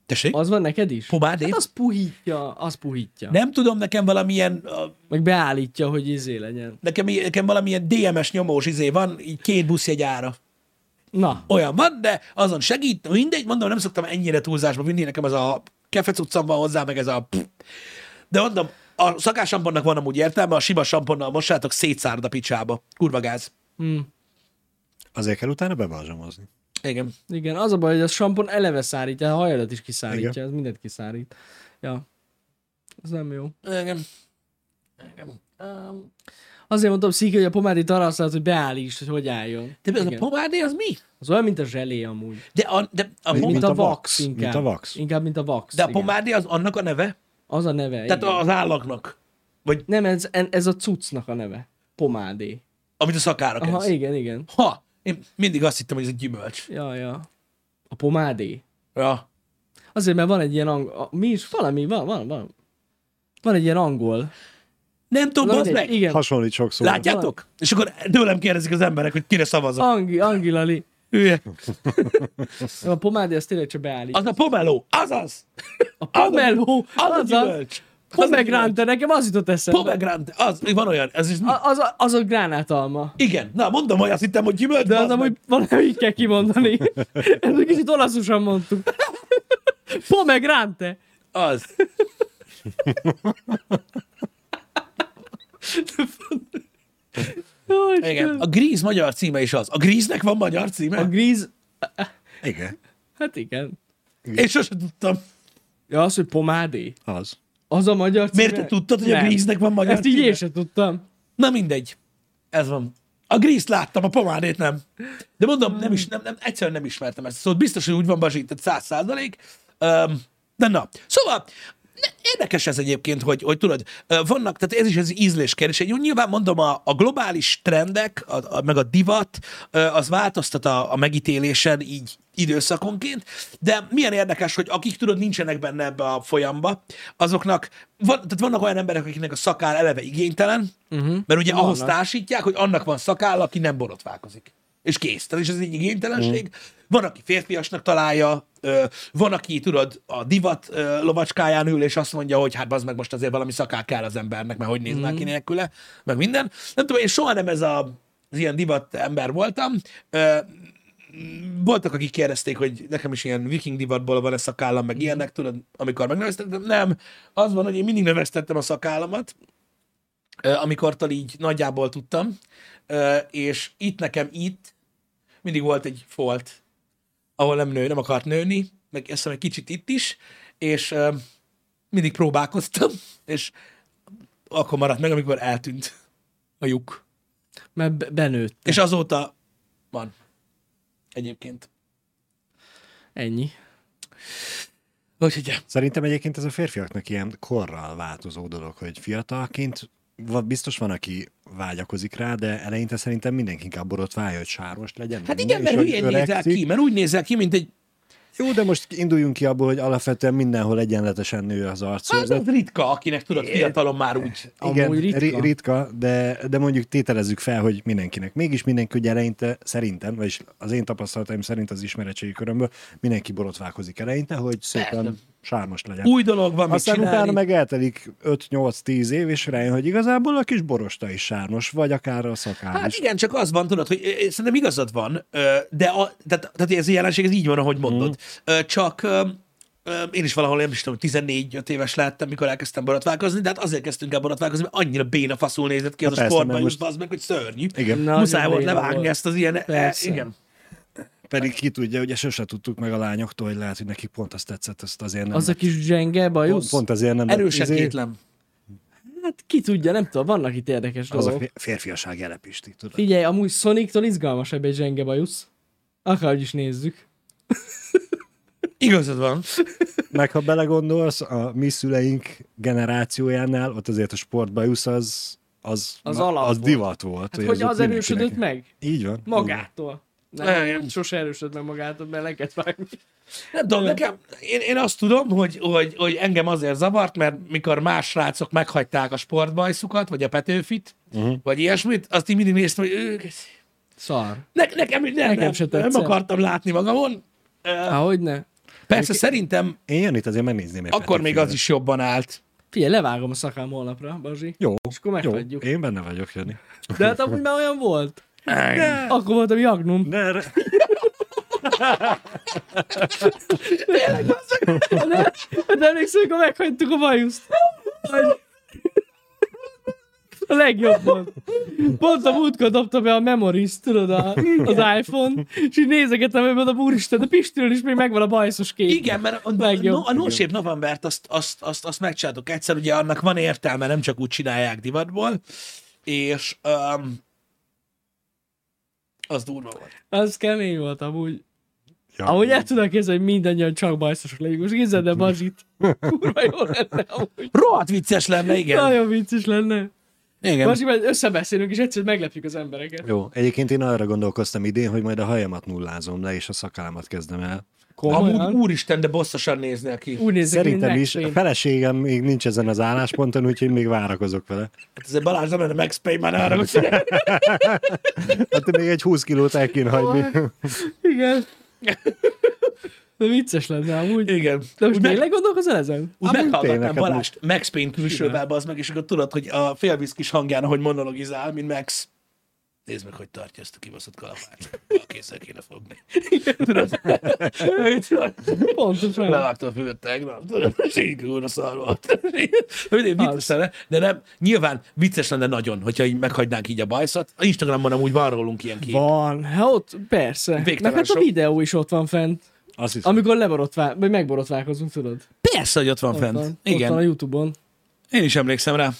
Tessék? Az van neked is? Pomádé? Hát az puhítja, az puhítja. Nem tudom, nekem valamilyen, ö, Meg beállítja, hogy izé legyen. nekem, nekem valamilyen DMS nyomós izé van, így két buszjegyára. Na, Olyan van, de azon segít, mindegy, mondom, nem szoktam ennyire túlzásba vinni, nekem ez a kefecuccam van hozzá, meg ez a... De mondom, a szakássamponnak van amúgy értelme, a sima samponnal mossátok szétszárd a picsába. Kurva gáz. hm, Azért kell utána bebalzsamozni. Igen. igen, az a baj, hogy a sampon eleve szárítja, a hajadat is kiszárítja, Igen. ez mindent kiszárít. Ja. Ez nem jó. Igen. Igen. Um, Azért mondtam, Sziki, hogy a pomádét arra használod, hogy beállítsd, hogy hogy álljon. de ez a Igen. pomádé az mi? Az olyan, mint a zselé amúgy. De a, de a, Mint, mint a a wax, wax, mint inkább. a wax. Inkább, mint a wax. de a igen. pomádé az annak a neve? Az a neve. Tehát igen. az állagnak. Vagy Nem, ez, ez a cuccnak a neve. Pomádé. amit a szakára Aha, kezd. igen, igen. Ha, én mindig azt hittem, hogy ez egy gyümölcs. Ja, ja. A pomádé. Ja. Azért, mert van egy ilyen angol... Mi is? Valami, van, van, van. Van egy ilyen angol. Nem tudom, bazd meg. Igen. Hasonlít sokszor. Látjátok? És akkor tőlem kérdezik az emberek, hogy kire szavazok. Angi, angilali. Hülye. A pomádé az tényleg csak beállít. Az a pomelo, azaz! A pomelo, Az az a gyümölcs. Az a pomegrante, nekem az jutott eszembe. Pomegrante, az, van olyan, ez is? A- Az a, az a gránátalma. Igen, na mondom, hogy azt hittem, hogy gyümölcs, De az amúgy valahogy így kell kimondani. Ezt egy kicsit olaszosan mondtuk. Pomegrante. Az. Jó, Igen, a Grease magyar címe is az. A Grease-nek van magyar címe? A gríz... Igen, Hát igen. Én sose tudtam. Ja, az, hogy pomádé. az. Az a magyar címe? Miért te tudtad, hogy a Nem. Grease-nek van magyar Ezt így címe? én sem tudtam. Na mindegy. Ez van. A Grease-t láttam, a pomádét nem. De mondom, nem is, nem, nem, egyszerűen nem ismertem ezt. Szóval biztos, hogy úgy van basított száz százalék. Um, de na. Szóval, érdekes ez egyébként, hogy, hogy tudod, vannak, tehát ez is az ízlés kérdés. Jó, nyilván mondom, a, a globális trendek, a, a, meg a divat, az változtat a, a megítélésen így időszakonként, de milyen érdekes, hogy akik tudod nincsenek benne ebbe a folyamba, azoknak, van, tehát vannak olyan emberek, akiknek a szakál eleve igénytelen, uh-huh. mert ugye ahhoz Vannak. társítják, hogy annak van szakáll, aki nem borotválkozik. És kész. Tehát és ez egy igénytelenség. Mm. Van, aki férfiasnak találja, van, aki, tudod, a divat lovacskáján ül, és azt mondja, hogy hát az meg most azért valami szakál kell az embernek, mert hogy néz mm. ki nélküle, meg minden. Nem tudom, én soha nem ez a, az ilyen divat ember voltam. Voltak, akik kérdezték, hogy nekem is ilyen viking divatból van-e szakállam, meg ilyenek, tudod, amikor megneveztettem. Nem, az van, hogy én mindig növesztettem a szakállamat, ö, amikortól így nagyjából tudtam, és itt nekem itt mindig volt egy folt, ahol nem nő, nem akart nőni, meg ezt hiszem egy kicsit itt is, és mindig próbálkoztam, és akkor maradt meg, amikor eltűnt a lyuk. Mert be- benőtt. És azóta van. Egyébként. Ennyi. Úgyhogy Szerintem egyébként ez a férfiaknak ilyen korral változó dolog, hogy fiatalként biztos van, aki vágyakozik rá, de eleinte szerintem mindenki inkább borotválja, hogy sármos legyen. Hát igen, mert hülyén nézel ki, mert úgy nézel ki, mint egy Jó, de most induljunk ki abból, hogy alapvetően mindenhol egyenletesen nő az Hát arcszőrzet. az ritka, akinek tudod, fiatalon már úgy. Igen, Amúgy ritka. ri- ritka de, de mondjuk tételezzük fel, hogy mindenkinek. Mégis mindenki ugye eleinte szerintem, vagyis az én tapasztalataim szerint az ismeretségi körömből mindenki borotválkozik eleinte, hogy szépen Persze. Sármos legyen. Új dolog van, mit Aztán csinálni. utána meg eltelik 5-8-10 év, és rájön, hogy igazából a kis borosta is sármos, vagy akár a szakál Hát is. igen, csak az van, tudod, hogy szerintem igazad van, de a, tehát, tehát ez a jelenség, ez így van, ahogy mondod. Mm. Csak én is valahol, nem is tudom, 14-5 éves lettem, mikor elkezdtem borotválkozni, de hát azért kezdtünk el borotválkozni, mert annyira béna faszul nézett ki az Na a persze, sportban, most... az meg, hogy szörnyű. Igen. Na, Muszáj volt levágni volt. ezt az ilyen... E, Persze. igen. Pedig ki tudja, ugye sose tudtuk meg a lányoktól, hogy lehet, hogy nekik pont azt tetszett, azt azért nem. Az a kis pont, bajusz? pont azért nem. lett Erősen izé- kétlem. Hát ki tudja, nem tudom, vannak itt érdekes Az a dolgok. fér- férfiaság jele, Pisti, tudod. Figyelj, amúgy Sonictól izgalmasabb egy zsenge bajusz. Akárhogy is nézzük. Igazad van. Meg ha belegondolsz, a mi szüleink generációjánál, ott azért a sportbajusz az, az, Az na- az volt. divat volt. Hát hogy hogy ott az erősödött meg? Így van. Magától. Nem, Igen. sose erősödött meg magától, mert le kellett vágni. Nem tudom, nekem, én, én azt tudom, hogy, hogy, hogy engem azért zavart, mert mikor más srácok meghagyták a sportbajszukat, vagy a Petőfit, uh-huh. vagy ilyesmit, azt így mindig néztem, hogy ők... Szar. Ne, nekem, nem, Nekem nem, se nem akartam látni magamon. Há, hogy ne? Persze szerintem Én Janit azért megnézném egy akkor még az is jobban állt. Figyelj, levágom a szakám holnapra, Bazsi. Jó, És akkor jó, meghagyjuk. én benne vagyok, Jani. De hát amúgy már olyan volt. Akkor voltam Jagnum. De erre- Hát emlékszem, amikor meghagytuk a bajuszt. A legjobb volt. Pont a múltkor dobta be a memories, tudod, a, az iPhone, és így nézegetem, hogy mondom, úristen, de Pistiről is még megvan a bajszos kép. Igen, mert a, a, Legjobb. a No Shape Novembert azt, azt, azt, azt megcsináltuk egyszer, ugye annak van értelme, nem csak úgy csinálják divatból, és um, az durva volt. Az kemény volt amúgy. Ja, Amúgy el tudok képzelni, hogy mindannyian csak bajszosok legyünk. Most képzeld el Bazsit. Kurva jó lenne amúgy. Rohadt vicces lenne, igen. Nagyon vicces lenne. igen. Bazsi, mert összebeszélünk, és egyszerűen meglepjük az embereket. Jó, egyébként én arra gondolkoztam idén, hogy majd a hajamat nullázom le, és a szakállamat kezdem el. Amúgy Komolyan. úristen, de bosszosan néznél ki. Úgy nézek, Szerintem is. A feleségem még nincs ezen az állásponton, úgyhogy még várakozok vele. Hát ez Balázs nem lenne Max Payne már arra, hogy Hát még egy 20 kilót el kéne hagyni. Igen. De vicces lenne amúgy. Igen. De most Úgy meg- tényleg gondolkozol ezen? Úgy Amúgy meghallgatnám tényleg, hát Balást Max Payne külsővel, az meg, és akkor tudod, hogy a félvisz kis hangján, ahogy monologizál, mint Max. Nézd meg, hogy tartja ezt a kibaszott kalapácsot. A kézzel kéne fogni. Tudod? Pontosan. Levágta a fülöt tegnap, tudod, és így kurva szar volt. De nem, nyilván vicces lenne nagyon, hogyha így meghagynánk így a bajszat. A Instagramon amúgy van rólunk ilyen kép. Van. Hát ott persze. Végtelen Meg hát a videó is ott van fent. Azt hiszem. Amikor leborotvál, vagy megborotválkozunk, tudod? Persze, hogy ott van Ott fent. van. Ott Igen, van a Youtube-on. én is emlékszem rá.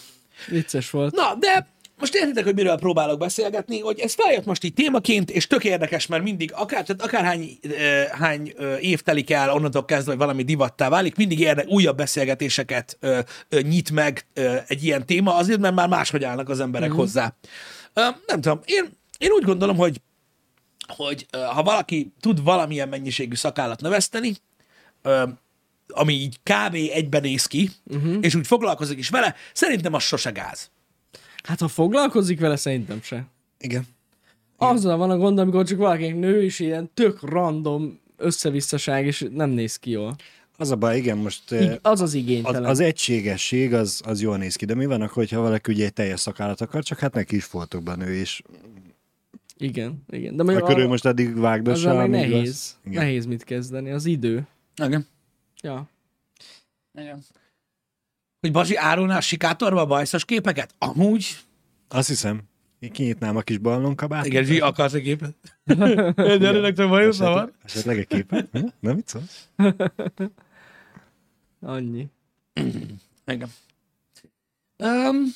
Vicces volt. Na, de most értitek, hogy miről próbálok beszélgetni, hogy ez feljött most így témaként, és tök érdekes, mert mindig, akár, tehát akárhány ö, hány év telik el, onnantól kezdve, hogy valami divattá válik, mindig érde, újabb beszélgetéseket ö, nyit meg ö, egy ilyen téma, azért, mert már máshogy állnak az emberek mm-hmm. hozzá. Ö, nem tudom, én, én úgy gondolom, hogy hogy ö, ha valaki tud valamilyen mennyiségű szakállat növeszteni, ö, ami így kb. egyben néz ki, uh-huh. és úgy foglalkozik is vele, szerintem az sose gáz. Hát ha foglalkozik vele, szerintem se. Igen. Azzal van a gond, amikor csak valakinek nő, és ilyen tök random összevisszaság, és nem néz ki jól. Az a baj, igen, most Így, az az az, igénytelen. az egységesség az, az jól néz ki, de mi van akkor, hogyha valaki ugye egy teljes szakállat akar, csak hát neki is foltokban nő, és Igen, igen. De mondjuk akkor ő a- most addig vágdossa, meg nehéz. lesz. Igen. Nehéz mit kezdeni. Az idő. Igen. Ja. Igen. Hogy Bazsi árulná a sikátorba a bajszos képeket? Amúgy? Azt hiszem, én kinyitnám a kis ballonkabát. Igen, Zsi, akarsz egy képet? Gyere, te bajusz van. Esetleg, esetleg egy képet? Nem mit szólsz? Annyi. Igen. Um,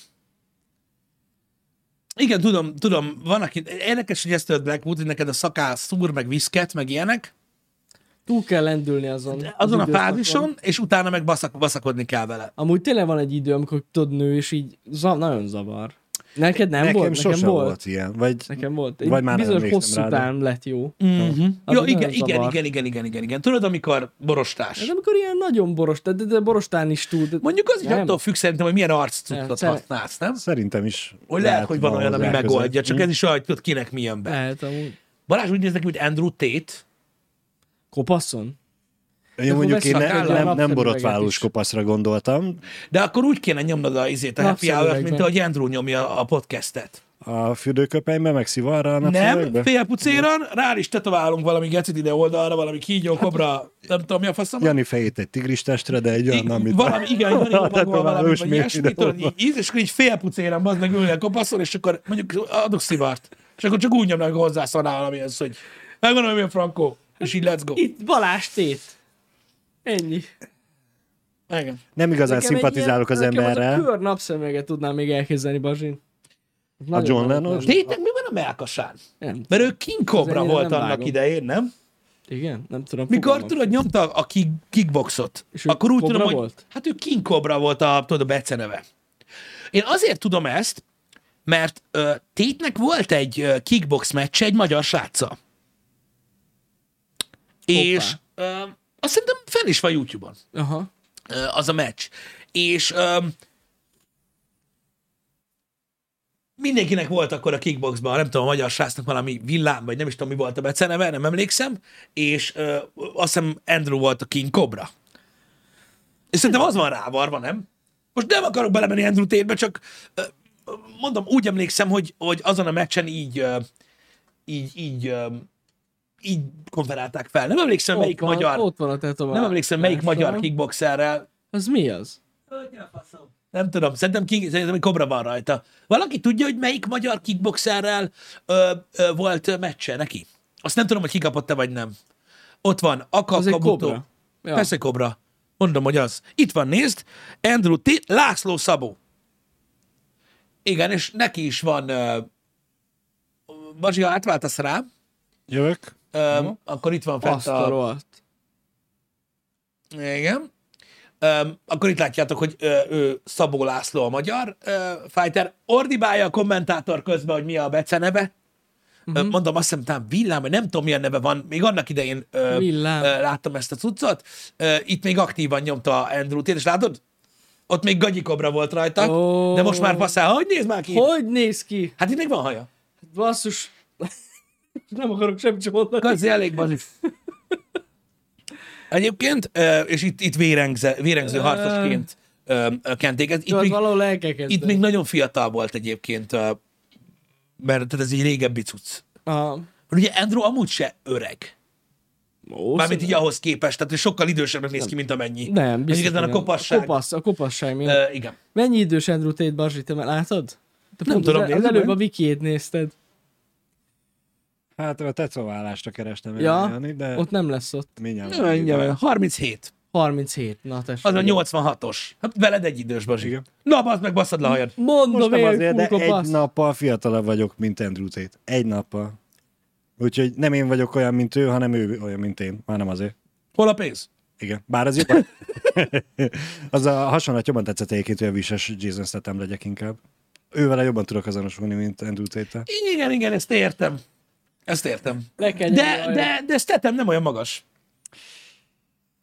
igen, tudom, tudom, van, aki, érdekes, hogy ezt tört Blackwood, hogy neked a szakál szúr, meg viszket, meg ilyenek. Túl kell lendülni azon. azon a az időszakon. fázison, és utána meg baszak, baszakodni kell vele. Amúgy tényleg van egy idő, amikor tudod nő, és így za- nagyon zavar. Neked nem Nekem volt? Nekem volt. volt ilyen. Vagy Nekem volt. Egy Vagy már bizonyos hosszú de- után lett jó. Mm-hmm. Jó, igen, igen, igen, igen, igen, igen, igen. Tudod, amikor borostás. Ez amikor ilyen nagyon boros, de, de, de borostán is tud. Mondjuk az is Nem. attól függ szerintem, hogy milyen arccucot Nem, szere- használsz, nem? szerintem is. Hogy lehet, hogy van olyan, ami megoldja, csak ez is olyan, hogy tudod, kinek mi jön be. Lehet amúgy. Balázs úgy néz neki, mint Andrew Tate, Kopaszon? Én mondjuk akkor én ne, nem, nem borotválós kopaszra gondoltam. de akkor úgy kéne nyomnod a izét a happy hour mint ahogy Andrew nyomja a podcastet. A fürdőköpenybe, meg szivarra a Nem, napszemüvegbe? félpucéran, rá is tetoválunk valami gecit ide oldalra, valami kígyó, kobra, nem tudom mi a faszom. Jani fejét egy tigris testre, de egy olyan, amit... valami, igen, Jani magával valami, vagy ilyesmi, tudod, így, íz, és akkor így félpucéran bazd meg ülni a kopaszon, és akkor mondjuk adok szivart. És akkor csak úgy nyomnak hozzá szanál valamihez, hogy megmondom, hogy a frankó. És így let's go. Itt Balázs tét. Ennyi. Igen. Nem igazán Nekem szimpatizálok ilyen- az emberrel. Az a kör napszemüveget tudnám még elkezdeni, Bazsin. Nagyon John Lennon? Tétek mi van a melkasán? Nem. Mert ő King Cobra volt annak vágom. idején, nem? Igen, nem tudom. Mikor fogalmam tudod, nyomta a kick, kickboxot, És akkor úgy Cobra tudom, hogy volt? hát ő King Cobra volt a, tudod, a beceneve. Én azért tudom ezt, mert ö, Tétnek volt egy ö, kickbox meccse egy magyar sráccal. És ö, azt szerintem fenn is van YouTube-on Aha. ö, az a meccs. És ö, mindenkinek volt akkor a kickboxban, nem tudom, a magyar srácnak valami villám, vagy nem is tudom, mi volt a beceneve, nem emlékszem, és ö, azt hiszem Andrew volt a King Cobra. És szerintem az van rávarva, nem? Most nem akarok belemenni Andrew térbe, csak ö, mondom, úgy emlékszem, hogy, hogy azon a meccsen így, ö, így, így, ö, így konferálták fel. Nem emlékszem, Ott melyik van, magyar, Ott van a tetoválás. nem emlékszem, melyik magyar kickboxerrel Az mi az? nem tudom, szerintem, King, szerintem kobra van rajta. Valaki tudja, hogy melyik magyar kickboxerrel ö, ö, volt meccse neki? Azt nem tudom, hogy kikapott-e vagy nem. Ott van, Aka Az egy Kabuto. kobra. Ja. Persze kobra. Mondom, hogy az. Itt van, nézd, Andrew T. László Szabó. Igen, és neki is van... Uh, Bazsi, ha átváltasz rá, Jövök. Uh, akkor itt van fent Azt a rohadt. Igen. Um, akkor itt látjátok, hogy ö, ő Szabó László a magyar ö, fighter. Ordibálja a kommentátor közben, hogy mi a beceneve. Uh-huh. Mondom, azt hiszem, talán villám, vagy nem tudom, milyen neve van. Még annak idején ö, Villám. ö, láttam ezt a cuccot. Ö, itt még aktívan nyomta Andrew Tate, és látod? Ott még gagyikobra volt rajta, Ó. de most már passzál. Hogy néz már ki? Hogy néz ki? Hát itt még van haja. Basszus. nem akarok semmit sem mondani. Gazi elég bazi. Egyébként, és itt, itt vérengze, vérengző harcosként kenték. Ez, itt, Tudod, még, valahol itt még nagyon fiatal volt egyébként, mert tehát ez egy régebbi cucc. Aha. Ugye Andrew amúgy se öreg. Ó, Mármint így ahhoz képest, tehát sokkal idősebbnek néz ki, mint amennyi. Nem, biztos. Hogy a kopasság. A, kopasz, a kopasság. Ö, igen. Mennyi idős Andrew Tate Bazsi, te már látod? Te Nem tudom, az, az előbb a wikiét nézted. Hát a tetoválásra kerestem Ja, Jani, de ott nem lesz ott. mindjárt. Ja, mindjárt, 37. 37. Na tessék. Az a 86-os. Hát veled egy idős, Bazsi. Igen. Na, bazd meg, basszad le hajad. Mondom Most én, azért, de egy kopasz. nappal fiatalabb vagyok, mint Andrew Tate. Egy nappal. Úgyhogy nem én vagyok olyan, mint ő, hanem ő olyan, mint én. Már nem azért. Hol a pénz? Igen. Bár az jobban. az a hasonlat jobban tetszett egyébként, hogy a vises Jason Statham legyek inkább. Ővele jobban tudok azonosulni, mint Andrew Tate-tel. Igen, igen, ezt értem. Ezt értem. Le kell nyomni De, de, de Statham nem olyan magas.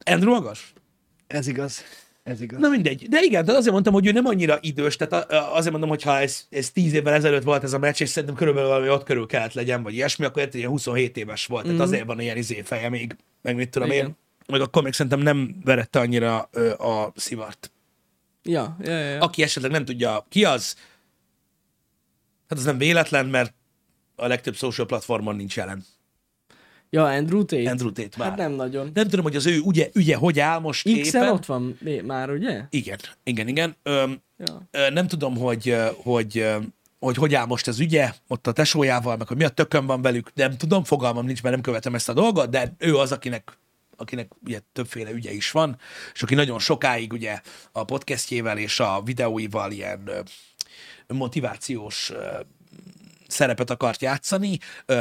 Andrew magas? Ez igaz. Ez igaz. Na mindegy. De igen, tehát azért mondtam, hogy ő nem annyira idős, tehát azért mondom, hogy ha ez, ez 10 évvel ezelőtt volt ez a meccs, és szerintem körülbelül valami ott körül kellett legyen, vagy ilyesmi, akkor érted, ilyen 27 éves volt. Tehát azért van ilyen izé feje még, meg mit tudom Igen. én. Meg akkor még szerintem nem verette annyira ö, a szivart. Ja, ja, ja. ja. Aki esetleg nem tudja, ki az, hát az nem véletlen, mert a legtöbb social platformon nincs jelen. ja, Andrew Tate. Andrew Tate már. Hát nem nagyon. Nem tudom, hogy az ő ügye, ügye hogy áll most X-en éppen. ott van már, ugye? Igen, igen, igen. Öm, Ja. ö, nem tudom, hogy, hogy, hogy hogy áll most az ügye, ott a tesójával, meg hogy mi a tökön van velük, nem tudom, fogalmam nincs, mert nem követem ezt a dolgot, de ő az, akinek akinek ugye többféle ügye is van, és aki nagyon sokáig ugye a podcastjével és a videóival ilyen motivációs szerepet akart játszani,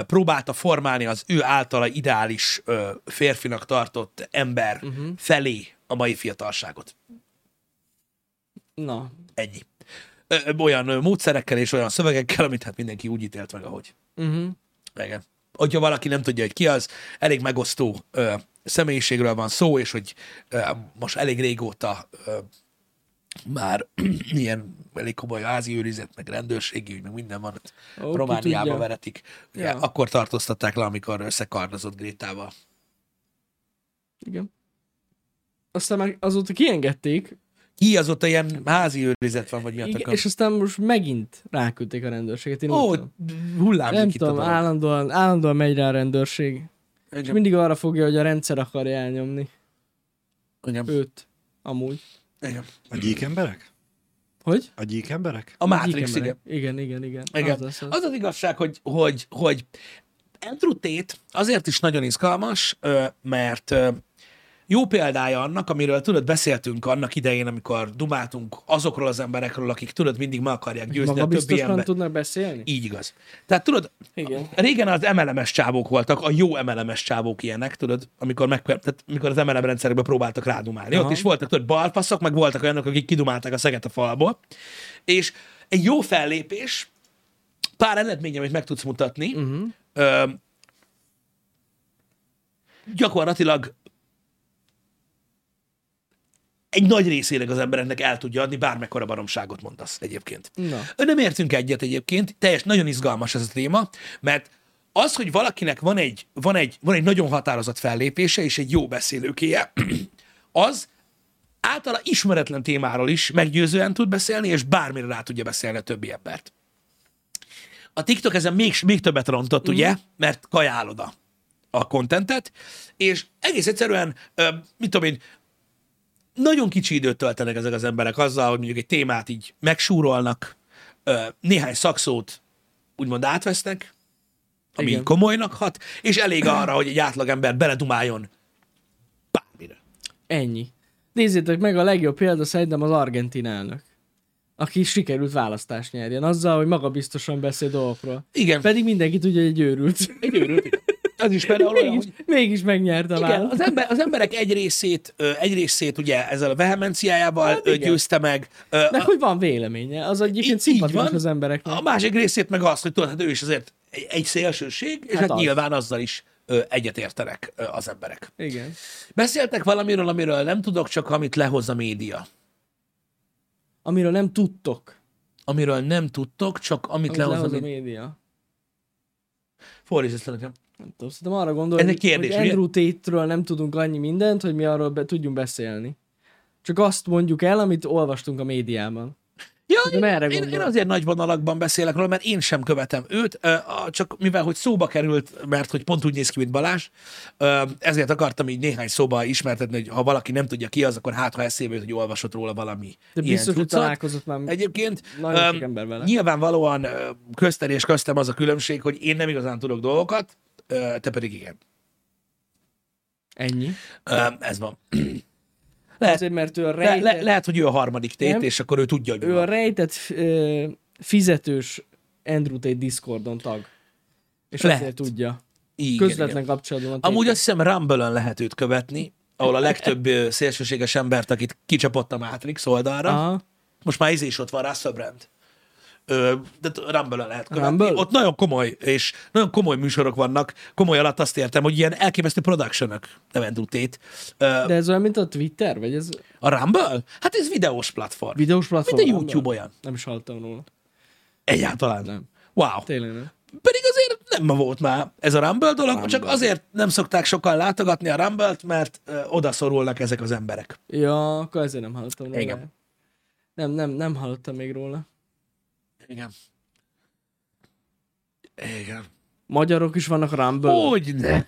próbálta formálni az ő általa ideális férfinak tartott ember uh-huh. felé a mai fiatalságot. Na, Ennyi. Olyan módszerekkel és olyan szövegekkel, amit hát mindenki úgy ítélt meg, ahogy. uh-huh. Igen. Hogyha valaki nem tudja, hogy ki az, elég megosztó ö, személyiségről van szó, és hogy ö, most elég régóta ö, már ilyen elég komoly házi őrizet, meg rendőrségi ügy, meg minden van, Ó, Romániába veretik. Ugye, Ja. Akkor tartóztatták le, amikor összekardozott Grétával. igen. Aztán meg azóta kiengedték, Ki azóta ilyen házi őrizet van, vagy mi a igen, és aztán most megint ráküldték a rendőrséget. Én Ó, hullámzik nem tudom, állandóan, állandóan megy rá a rendőrség. És Igen. mindig arra fogja, hogy a rendszer akarja elnyomni Igen. őt. Amúgy. Igen. A gyík emberek? Hogy? A gyík emberek? A Matrix, Gyík igen. Igen, igen, igen. Igen. Az, az, az. Az az igazság, hogy, hogy, hogy Andrew Tate azért is nagyon izgalmas, mert jó példája annak, amiről tudod, beszéltünk annak idején, amikor dumáltunk azokról az emberekről, akik tudod, mindig meg akarják győzni a többi ember. tudnak beszélni? Így igaz. Tehát tudod, Igen. régen az MLMS csávók voltak, a jó MLMS csávók ilyenek, tudod, amikor, meg, tehát, amikor az MLM rendszerekbe próbáltak rádumálni. Aha. Ott is voltak, tudod, balfaszok, meg voltak olyanok, akik kidumálták a szeget a falból. És egy jó fellépés, pár eredmény, amit meg tudsz mutatni, uh-huh. ö, gyakorlatilag egy nagy részének az embereknek el tudja adni, bármekkora baromságot mondasz egyébként. Na. Nem értünk egyet egyébként, teljes, nagyon izgalmas ez a téma, mert az, hogy valakinek van egy, van egy, van egy nagyon határozott fellépése és egy jó beszélőkéje, az általa ismeretlen témáról is meggyőzően tud beszélni, és bármire rá tudja beszélni a többi embert. A TikTok ezen még, még többet rontott, mm. ugye, mert kajálod a, a kontentet, és egész egyszerűen, ö, mit tudom én, nagyon kicsi időt töltenek ezek az emberek azzal, hogy mondjuk egy témát így megsúrolnak, néhány szakszót úgymond átvesznek, ami Igen. komolynak hat, és elég arra, hogy egy átlagember beledumáljon bármire. Ennyi. Nézzétek meg, a legjobb példa szerintem az argentin elnök, aki sikerült választást nyerjen, azzal, hogy magabiztosan beszél dolgokról. Igen, Pedig mindenki tudja, hogy egy őrült. egy őrült. igen. Az is például olyan, mégis, hogy mégis megnyerte a igen, az, ember, az emberek egy részét, egy részét ugye ezzel a vehemenciájával Hát igen. győzte meg, Meg hogy van véleménye, az egyébként szimpatikus van. az embereknek. A másik részét meg az, hogy tudod, hát ő is azért egy, egy szélsőség, és hát, Hát az. nyilván azzal is egyetértenek az emberek. Igen. Beszéltek valamiről, amiről nem tudok, csak amit lehoz a média. Amiről nem tudtok. Amiről nem tudtok, csak amit Amit lehoz, lehoz a a média. média. Fordíts ezt le nekem. Nem tudom, szerintem arra gondol, Ez egy kérdés, hogy ugye? Andrew Tate-ről nem tudunk annyi mindent, hogy mi arról be, tudjunk beszélni. Csak azt mondjuk el, amit olvastunk a médiában. Ja, merre én, én, azért nagy vonalakban beszélek róla, mert én sem követem őt, csak mivel, hogy szóba került, mert hogy pont úgy néz ki, mint Balázs, ezért akartam így néhány szóba ismertetni, hogy ha valaki nem tudja ki az, akkor hát, ha eszébe jut, hogy olvasott róla valami De ilyen biztos, hogy találkozott már Egyébként nagyon sok ember vele. nyilvánvalóan ö, közten és köztem az a különbség, hogy én nem igazán tudok dolgokat, te pedig igen. Ennyi. Ez van. Lehet, Azért, mert ő a rejtett, le, lehet, hogy ő a harmadik tét, Nem. és akkor ő tudja, hogy ő a van. rejtett ö, fizetős Andrew Tate Discordon tag. És Lehet. azért tudja. Igen, Közvetlen igen. kapcsolatban. a Amúgy Tate-tel. azt hiszem Rumble-ön lehet őt követni, ahol a legtöbb szélsőséges embert, akit kicsapott a Matrix oldalra. Aha. Most már izé is ott van Russell Brand. De Rumble-ön lehet követni. Rumble? Ott nagyon komoly, és nagyon komoly műsorok vannak. Komoly alatt azt értem, hogy ilyen elképesztő production nem Andrew Tate. De ez olyan, mint a Twitter? Vagy ez A Rumble? Hát ez videós platform. videós platform? Mint a Rumble? YouTube olyan. Nem is hallottam róla. Egyáltalán. Nem. Wow. Tényleg nem. Pedig azért nem ma volt már ez a Rumble dolog, Rumble. csak azért nem szokták sokan látogatni a Rumble-t, mert ö, oda szorulnak ezek az emberek. Ja, akkor ezért nem hallottam róla. Igen. Nem, nem, nem hallottam még róla. Igen. Igen. Magyarok is vannak Rumble. Hogy ne?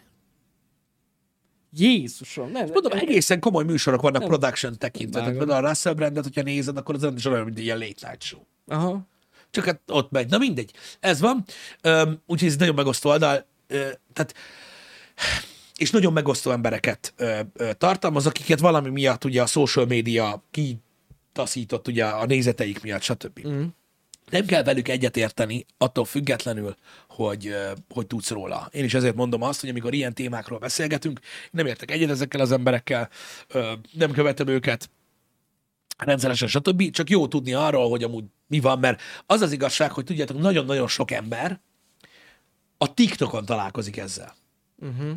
Jézusom, nem. Mondom, egészen komoly műsorok vannak Nem. production tekintve. Például a Russell Brandet, hogyha nézed, akkor az is olyan, mint egy ilyen late night show. Aha. Csak hát ott megy. Na mindegy. Ez van. Öm, úgyhogy ez nagyon megosztó oldal. Tehát és nagyon megosztó embereket ö, ö, tartalmaz, akiket valami miatt ugye a social média kitaszított ugye a nézeteik miatt, stb. Mm. Nem kell velük egyetérteni, attól függetlenül, hogy, hogy tudsz róla. Én is ezért mondom azt, hogy amikor ilyen témákról beszélgetünk, nem értek egyet ezekkel az emberekkel, nem követem őket, rendszeresen, stb. Csak jó tudni arról, hogy amúgy mi van, mert az az igazság, hogy tudjátok, nagyon-nagyon sok ember a TikTokon találkozik ezzel. Uh-huh.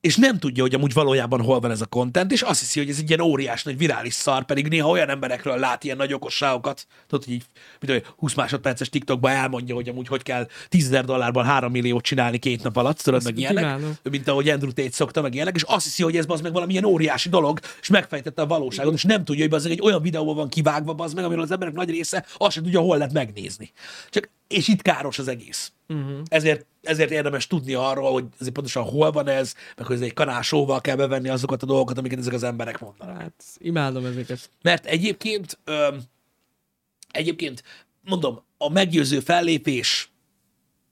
És nem tudja, hogy amúgy valójában hol van ez a content, és azt hiszi, hogy ez egy ilyen óriás nagy virális szar, pedig néha olyan emberekről lát ilyen nagy okosságokat, tudod, hogy így, mint hogy 20 másodperces TikTokba elmondja, hogy amúgy hogy kell 10 000 dollárban 3 milliót csinálni két nap alatt, tudod, meg ilyenek, imádom. mint ahogy Andrew Tate szokta, meg ilyenek, és azt hiszi, hogy ez az meg valamilyen óriási dolog, és megfejtette a valóságot, és nem tudja, hogy az egy olyan videóban van kivágva, az meg, amiről az emberek nagy része azt sem tudja, hol lehet megnézni. Csak, és itt káros az egész. Uh-huh. Ezért, ezért érdemes tudni arról, hogy azért pontosan hol van ez, meg hogy ez egy kanásóval kell bevenni azokat a dolgokat, amiket ezek az emberek mondanak. Hát, imádom ezeket. Mert egyébként, ö, egyébként mondom, a meggyőző fellépés,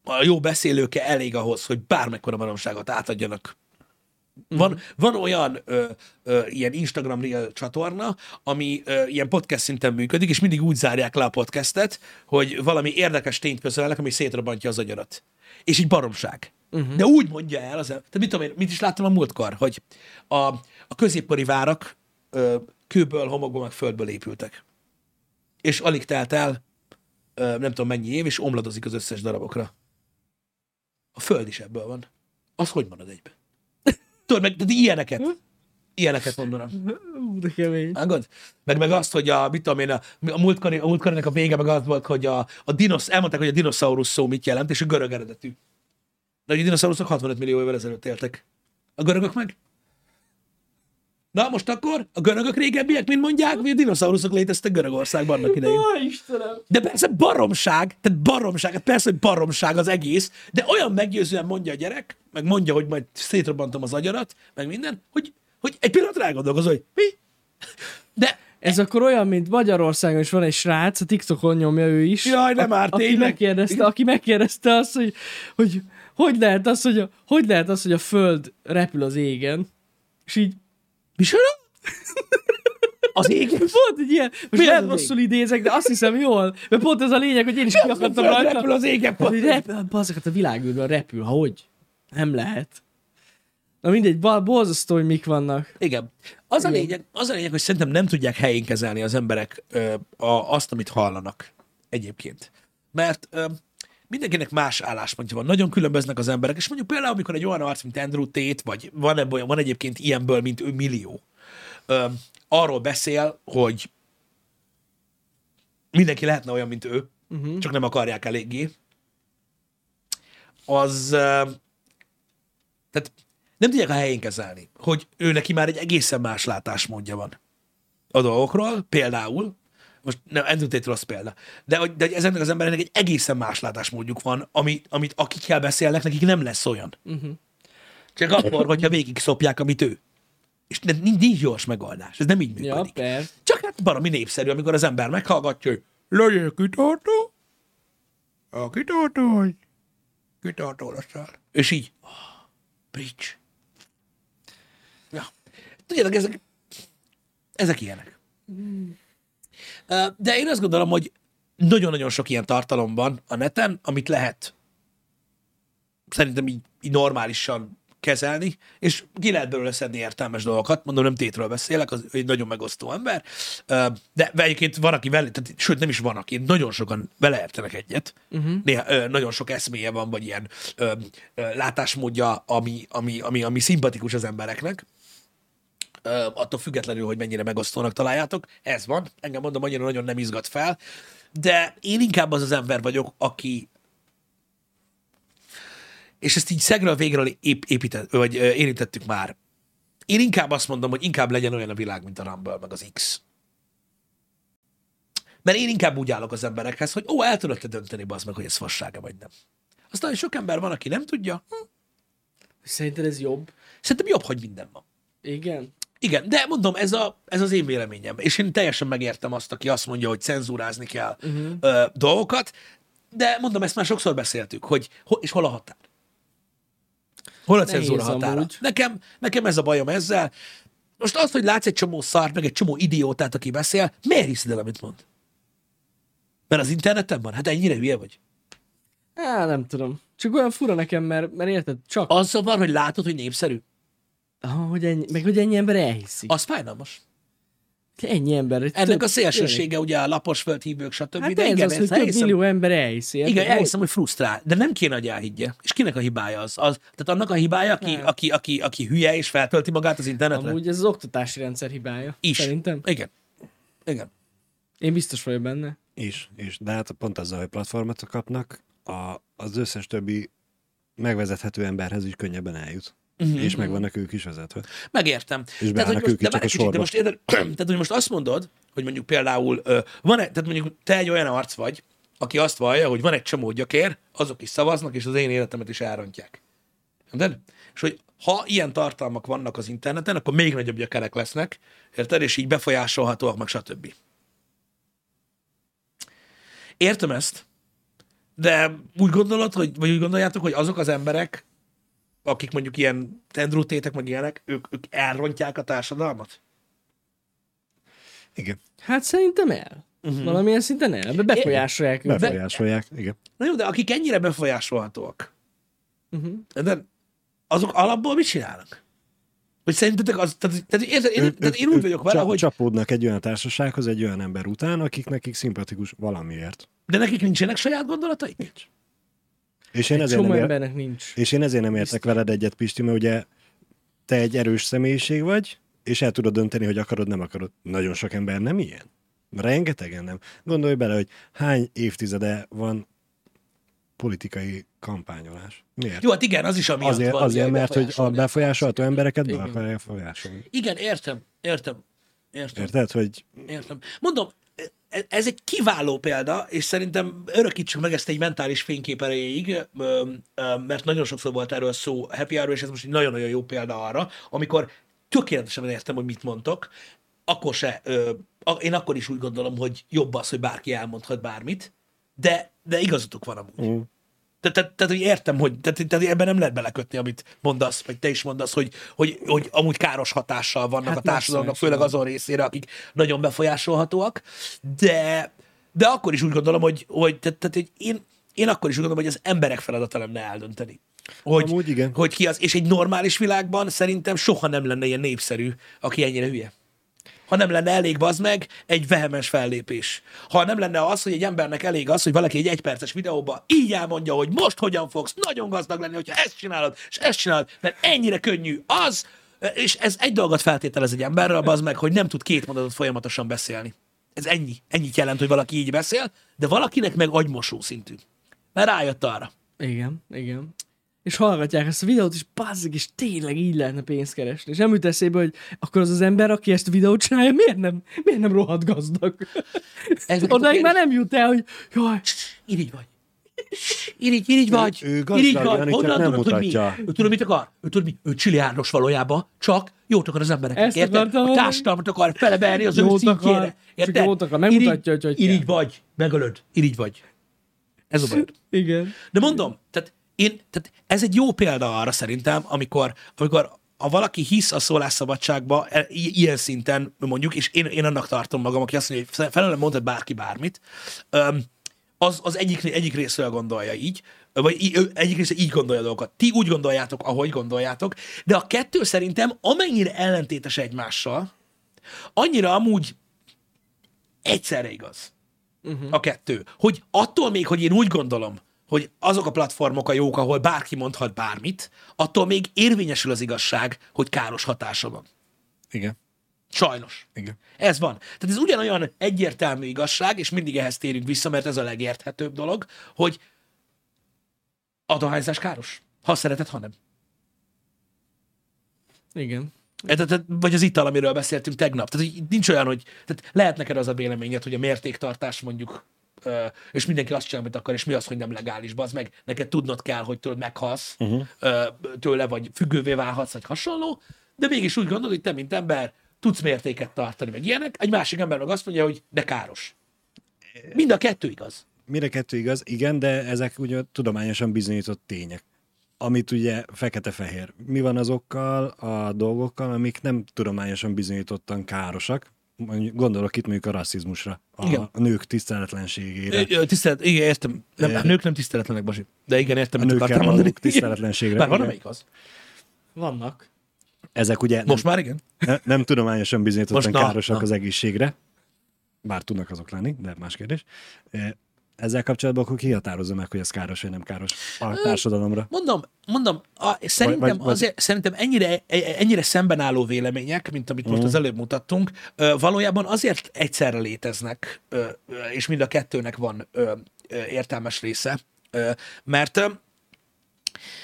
a jó beszélőke elég ahhoz, hogy bármekkora baromságot átadjanak. Van, van olyan ö, ö, ilyen Instagram Reel csatorna, ami ö, ilyen podcast szinten működik, és mindig úgy zárják le a podcastet, hogy valami érdekes tényt közölnek, ami szétrobbantja az agyarat. És így baromság. Uh-huh. De úgy mondja el, az, tehát mit tudom én, mit is láttam a múltkor, hogy a, a középkori várak ö, kőből, homokból, meg földből épültek. És alig telt el, ö, nem tudom mennyi év, és omladozik az összes darabokra. A föld is ebből van. Az hogy marad egybe? Tudod, meg de ilyeneket. Ilyeneket mondanak. Ú, de kemény. Vágod? Meg, meg azt, hogy a, mit tudom én, a, a múltkori, a múltkorinak a vége meg az volt, hogy a, a dinosz, elmondták, hogy a dinoszaurusz szó mit jelent, és a görög eredetű. De hogy a dinoszauruszok 65 millió évvel ezelőtt éltek. A görögök meg? Na, most akkor a görögök régebbiek, mint mondják, vagy a dinoszauruszok léteztek Görögországban annak idején. Ó, Istenem! De persze baromság, tehát baromság, hát persze, hogy baromság az egész, de olyan meggyőzően mondja a gyerek, meg mondja, hogy majd szétrobbantom az agyarat, meg minden, hogy, hogy egy pillanat rágondolkozol, hogy mi? De Ez akkor olyan, mint Magyarországon is van egy srác, a TikTokon nyomja ő is. Jaj, nem már, aki tényleg? megkérdezte, aki megkérdezte azt, hogy, hogy hogy lehet az, hogy a, hogy lehet az, hogy a föld repül az égen, és így micsoda? Az ég? volt egy ilyen, most lehet rosszul idézek, de azt hiszem jól, mert pont ez a lényeg, hogy én is kiakadtam rajta. repül az égen. Repül, bazzokat a világűrben repül, ha hogy? Nem lehet. Na mindegy, borzasztó, hogy mik vannak. Igen. Az a, lényeg, az a lényeg, hogy szerintem nem tudják helyén kezelni az emberek ö, a, azt, amit hallanak egyébként. Mert ö, mindenkinek más álláspontja van. Nagyon különböznek az emberek, és mondjuk például, amikor egy olyan arc, mint Andrew Tate, vagy van, ebből, van egyébként ilyenből, mint ő millió, ö, arról beszél, hogy mindenki lehetne olyan, mint ő, uh-huh. csak nem akarják eléggé, az ö, tehát nem tudják a helyén kezelni, hogy ő neki már egy egészen más látásmódja van a dolgokról, például, most nem, Andrew Tate rossz példa, de, hogy- de hogy ezeknek az embereknek egy egészen más látásmódjuk van, ami, amit akikkel beszélnek, nekik nem lesz olyan. Uh-huh. Csak akkor, hogyha végig szopják, amit ő. És ne- nincs, nincs gyors megoldás. Ez nem így Ja, működik. persze. Csak hát baromi népszerű, amikor az ember meghallgatja, hogy legyél kitartó, a kitartó vagy, kitartó leszel. És így, oh, bridge. Ja. Tudjátok, ezek, ezek ilyenek. Ö, De én azt gondolom, hogy nagyon-nagyon sok ilyen tartalom van a neten, amit lehet szerintem így, így normálisan kezelni, és ki lehet belőle szedni értelmes dolgokat. Mondom, nem tétről beszélek, az egy nagyon megosztó ember, de egyébként van, aki vele, tehát, sőt nem is van, aki nagyon sokan vele értenek egyet. Uh-huh. Néha nagyon sok eszméje van, vagy ilyen ö, ö, látásmódja, ami, ami, ami, ami szimpatikus az embereknek. Attól függetlenül, hogy mennyire megosztónak találjátok. Ez van. Engem mondom, annyira nagyon nem izgat fel. De én inkább az az ember vagyok, aki és ezt így szegről végről ép, épített, vagy érintettük már. Én inkább azt mondom, hogy inkább legyen olyan a világ, mint a Rumble, meg az X. Mert én inkább úgy állok az emberekhez, hogy ó, el tudod te dönteni, bazd meg, hogy ez fassága vagy nem. Aztán sok ember van, aki nem tudja. Hm, Szerinted ez jobb? szerintem jobb, hogy minden van. Igen. Igen, de mondom, ez, a, ez az én véleményem. És én teljesen megértem azt, aki azt mondja, hogy cenzúrázni kell uh-huh. ö, dolgokat, de mondom, ezt már sokszor beszéltük, hogy ho, és hol a határ? Hol a Nehéz cenzúra határa? amúgy. Nekem, nekem ez a bajom ezzel. Most az, hogy látsz egy csomó szart, meg egy csomó idiótát, aki beszél, miért hiszed el, amit mond? Mert az interneten van? Hát ennyire hülye vagy. Á, nem tudom. Csak olyan fura nekem, mert, mert érted, csak Az zavar, hogy látod, hogy népszerű. Hogy ennyi, meg hogy ennyi ember elhiszi. Az fájdalmas. Ennyi ember. Ennek több- a szélsősége ugye a lapos földhívők, stb. Hát de ez igen, az, hogy több elhiszem, millió ember elhiszi. igen, érted? elhiszem, hogy frusztrál, de nem kéne, hogy elhiggye. És kinek a hibája az? az tehát annak a hibája, aki, Nem. aki, aki, aki hülye és feltölti magát az internetre? Amúgy ez az oktatási rendszer hibája. Is. Szerintem. Igen. Igen. Én biztos vagyok benne. Is, is. De hát pont azzal, hogy platformot kapnak, a, az összes többi megvezethető emberhez is könnyebben eljut. Uh-huh. És meg vannak ők is vezetve. Megértem. És beállnak hogy ők is de csak a kicsit, de most, érted, tehát, hogy most azt mondod, hogy mondjuk például van tehát mondjuk te egy olyan arc vagy, aki azt vallja, hogy van egy csomó gyökér, azok is szavaznak, és az én életemet is elrontják. Érted? És hogy ha ilyen tartalmak vannak az interneten, akkor még nagyobb gyökerek lesznek, érted? És így befolyásolhatóak, meg stb. Értem ezt, de úgy gondolod, hogy, vagy úgy gondoljátok, hogy azok az emberek, akik mondjuk ilyen tendrútétek, meg ilyenek, ők, ők elrontják a társadalmat? Igen. Hát szerintem el. Uh-huh. Valamilyen szinten el. Be- Befolyásolják őket. Befolyásolják. Igen. Na jó, de akik ennyire befolyásolhatóak, Uh-huh. de azok alapból mit csinálnak? Hogy szerintetek az, tehát, tehát, érted, én, tehát én úgy vagyok vele, hogy Csapódnak egy olyan társasághoz, egy olyan ember után, akik nekik szimpatikus valamiért. de nekik nincsenek saját gondolataik? És én, Egy ezért nem ér... embernek nincs. és én ezért nem értek veled egyet, Pisti, mert ugye te egy erős személyiség vagy, és el tudod dönteni, hogy akarod, nem akarod. Nagyon sok ember nem ilyen. Rengetegen nem. Gondolj bele, hogy hány évtizede van politikai kampányolás. Miért? Jó, hát igen, az is amiatt azért, van. azért mert hogy a befolyásolható embereket be akarják befolyásolni. Igen, értem, értem, értem. Érted, hogy Értem. Mondom, ez egy kiváló példa, és szerintem örökítsük meg ezt egy mentális fénykép mert nagyon sokszor volt erről szó Happy hour és ez most egy nagyon-nagyon jó példa arra, amikor tökéletesen értem, hogy mit mondtok, akkor se, én akkor is úgy gondolom, hogy jobb az, hogy bárki elmondhat bármit, de, de igazatok van amúgy. Mm. Tehát, tehát, tehát, hogy értem, hogy tehát, tehát ebben nem lehet belekötni, amit mondasz, vagy te is mondasz, hogy, hogy, hogy amúgy káros hatással vannak Hát a társadalomnak, főleg azon részére, akik nagyon befolyásolhatóak, de, de akkor is úgy gondolom, hogy, hogy, tehát, tehát, hogy én, én akkor is úgy gondolom, hogy az emberek feladata lenne eldönteni. Hogy, Amúgy igen. hogy ki az, és egy normális világban szerintem soha nem lenne ilyen népszerű, aki ennyire hülye. Ha nem lenne elég az meg egy vehemens fellépés. Ha nem lenne az, hogy egy embernek elég az, hogy valaki egy egyperces videóba így elmondja, hogy most hogyan fogsz nagyon gazdag lenni, hogyha ezt csinálod, és ezt csinálod, mert ennyire könnyű az, és ez egy dolgot feltételez egy emberről, az meg, hogy nem tud két mondatot folyamatosan beszélni. Ez ennyi. Ennyit jelent, hogy valaki így beszél, de valakinek meg agymosó szintű. Mert rájött arra. Igen, igen. És hallgatják ezt a videót, és bazzik, és tényleg így lehetne pénzt keresni. És nem jut eszébe, hogy akkor az az ember, aki ezt a videót csinálja, miért nem, miért nem rohadt gazdag? A Odaig már nem jut el, hogy jaj, Irigy vagy. Irigy, irigy vagy. ő gazdag, irigy Jani, csak nem tudod, hogy mi? mutatja. Ő tudod, mit akar? Ő tudod, mi? Ő csiliárdos valójában, csak jót akar az embereknek, Ezt érted? akartam A társadalmat akar felemelni az ő szintjére. akar, csak Érted? jót akar, megmutatja, hogy hogy Irigy kell. vagy, megölöd. Irigy vagy. Ez a bajod. igen. De mondom, tehát, én, tehát ez egy jó példa arra szerintem, amikor, amikor ha valaki hisz a szólásszabadságba e- i- ilyen szinten mondjuk, és én, én annak tartom magam, aki azt mondja, hogy felelően mondhat bárki bármit, az, az egyik, egyik részről gondolja így, vagy í- egyik része így gondolja dolgokat. Ti úgy gondoljátok, ahogy gondoljátok, de a kettő szerintem amennyire ellentétes egymással, annyira amúgy egyszerre igaz uh-huh. a kettő. Hogy attól még, hogy én úgy gondolom, hogy azok a platformok a jók, ahol bárki mondhat bármit, attól még érvényesül az igazság, hogy káros hatása van. Igen. Sajnos. Igen. Ez van. Tehát ez ugyanolyan egyértelmű igazság, és mindig ehhez térünk vissza, mert ez a legérthetőbb dolog, hogy a dohányzás káros. Ha szereted, ha nem. Igen. E, Tehát, vagy az ital, amiről beszéltünk tegnap. Tehát nincs olyan, hogy tehát lehet neked az a véleményed, hogy a mértéktartás mondjuk, és mindenki azt csinál, amit akar, és mi az, hogy nem legális, az meg neked tudnod kell, hogy tőled meghalsz uh-huh. tőle, vagy függővé válhatsz, vagy hasonló, de mégis úgy gondolod, hogy te, mint ember, tudsz mértéket tartani, meg ilyenek. Egy másik ember meg azt mondja, hogy de káros. Mind a kettő igaz. Mire kettő igaz? Igen, de ezek ugye tudományosan bizonyított tények. Amit ugye fekete-fehér. Mi van azokkal a dolgokkal, amik nem tudományosan bizonyítottan károsak, mondjuk, gondolok itt mondjuk a rasszizmusra, a, Igen. a nők tiszteletlenségére, Ö, Tisztelet, igen, értem. Nem, a nők nem tiszteletlenek, Basi. De igen, értem, a mit nőkkel akartam mondani. tiszteletlenségre. Bár van, amelyik az. Vannak. Ezek ugye Most már igen. nem, nem tudományosan bizonyítottan károsak na. az egészségre, bár tudnak azok lenni, de más kérdés. Ezzel kapcsolatban akkor ki határozza meg, hogy ez káros vagy nem káros a társadalomra? Mondom, mondom, a, szerintem, Vagy- vagy, vagy- azért, szerintem ennyire, ennyire szemben álló vélemények, mint amit most Mhm. az előbb mutattunk, valójában azért egyszerre léteznek, és mind a kettőnek van értelmes része, mert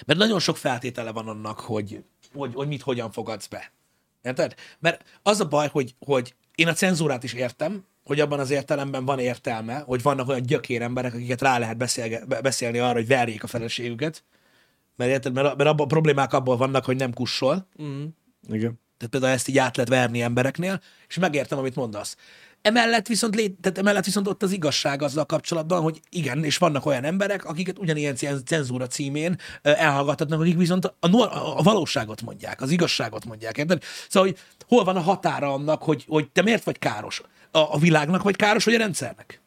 mert nagyon sok feltétele van annak, hogy, hogy, hogy mit hogyan fogadsz be. Érted? Mert az a baj, hogy, hogy én a cenzúrát is értem, hogy abban az értelemben van értelme, hogy vannak olyan gyökér emberek, akiket rá lehet beszélge, beszélni arra, hogy verjék a feleségüket. Mert érted? Mert, mert abban a problémák abból vannak, hogy nem kussol. Mm. Igen. Tehát például ezt így át lehet verni embereknél, és megértem, amit mondasz. Emellett viszont, lé, tehát emellett viszont ott az igazság azzal kapcsolatban, hogy igen, és vannak olyan emberek, akiket ugyanilyen cen- cenzúra címén elhallgathatnak, akik viszont a, nor- a valóságot mondják, az igazságot mondják. Érted? Szóval, hogy hol van a határa annak, hogy, hogy te miért vagy káros? A, a világnak vagy káros, vagy a rendszernek?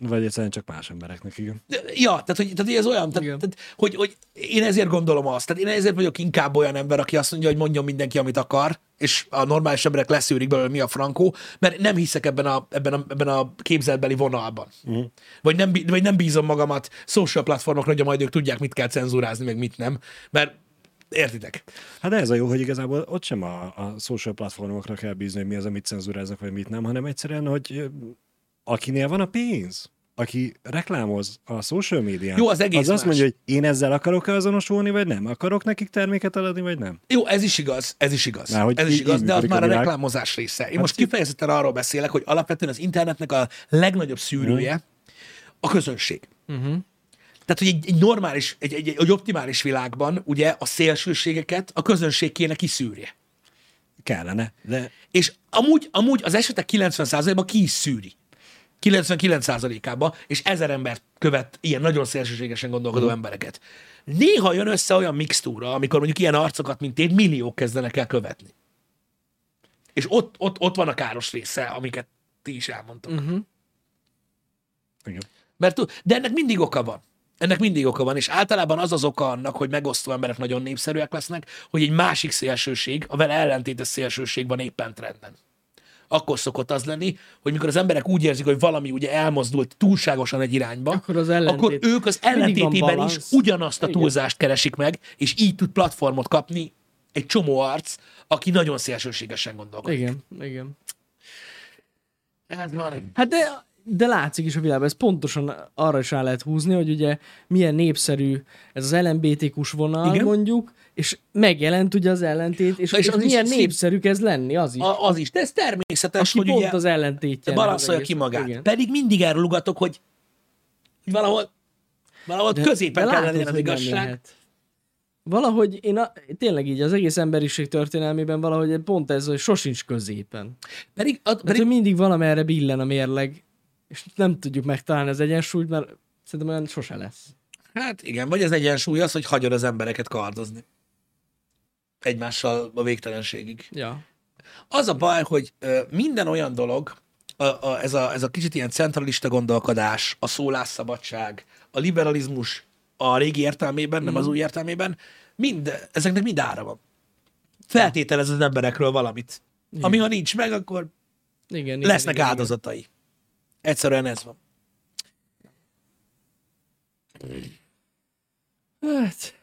Vagy egyszerűen csak más embereknek, igen. Ja, tehát hogy, tehát, hogy ez olyan, tehát, Igen. tehát, hogy, hogy én ezért gondolom azt, tehát én ezért vagyok inkább olyan ember, aki azt mondja, hogy mondjon mindenki, amit akar, és a normális emberek leszűrik belőle, mi a frankó, mert nem hiszek ebben a, ebben a, ebben a képzelbeli vonalban. Uh-huh. Vagy, nem, vagy nem bízom magamat social platformokra, hogy majd ők tudják, mit kell cenzúrázni, meg mit nem, mert értitek? Hát ez a jó, hogy igazából ott sem a, a social platformokra kell bízni, hogy mi az, amit cenzúráznak, vagy mit nem, hanem egyszerűen, hogy akinél van a pénz, aki reklámoz a social médián, Jó, az egész az azt más. mondja, hogy én ezzel akarok-e azonosulni, vagy nem? Akarok nekik terméket eladni, vagy nem? Jó, ez is igaz, ez is igaz. Már hogy ez is igaz, de az már a a reklámozás része. Én Hát most kifejezetten arról beszélek, hogy alapvetően az internetnek a legnagyobb szűrője a közönség. Uh-huh. Tehát, hogy egy, egy normális, egy, egy, egy optimális világban ugye a szélsőségeket a közönség kéne kiszűrje. Kellene, de És amúgy, amúgy az esetek 90%-ban ki is szűri. 99%-ában, és ezer embert követ ilyen nagyon szélsőségesen gondolkodó Mhm. embereket. Néha jön össze olyan mixtúra, amikor mondjuk ilyen arcokat, mint én, milliók kezdenek el követni. És ott, ott, ott van a káros része, amiket ti is elmondtok. Uh-huh. igen. Mert, de ennek mindig oka van. Ennek mindig oka van, és általában az az oka annak, hogy megosztó emberek nagyon népszerűek lesznek, hogy egy másik szélsőség, a vele ellentétes szélsőség van éppen trenden. Akkor szokott az lenni, hogy mikor az emberek úgy érzik, hogy valami ugye elmozdult túlságosan egy irányba, Akkor az ellentét- akkor ők az ellentétében is ugyanazt a túlzást keresik meg, és így tud platformot kapni egy csomó arc, aki nagyon szélsőségesen gondolkodik. Igen, igen. Ez van. Hát de, de látszik is a világban, ez pontosan arra is rá lehet húzni, hogy ugye milyen népszerű ez az LMBTQ-s vonal Igen. Mondjuk, és megjelent ugye az ellentét, és, És és, az is milyen szín- népszerű kezd lenni, az is. A, A, az is, de ez természetes, aki hogy pont ugye... az ellentétje. balanszolja az ki magát. Igen. Pedig mindig erről hogy, hogy valahol, valahol de, középen kell lenni az hogy igazság. lehet. Valahogy én a, tényleg így az egész emberiség történelmében valahogy pont ez, hogy sosincs középen. Pedig, ad, Pedig... pedig mindig valamerre billen a mérleg, és nem tudjuk megtalálni az egyensúlyt, mert szerintem olyan sose lesz. hát igen, vagy az egyensúly az, hogy hagyod az embereket kardozni. Egymással a végtelenségig. Ja. Az a baj, hogy minden olyan dolog, a, a, ez, a, ez a kicsit ilyen centralista gondolkodás, a szólásszabadság, a liberalizmus a régi értelmében, nem az új értelmében, mind, ezeknek mind ára van. Feltételez az emberekről valamit. Ami ha nincs meg, akkor Igen, igen, lesznek igen, áldozatai. Egyszerűen ez van. Hát,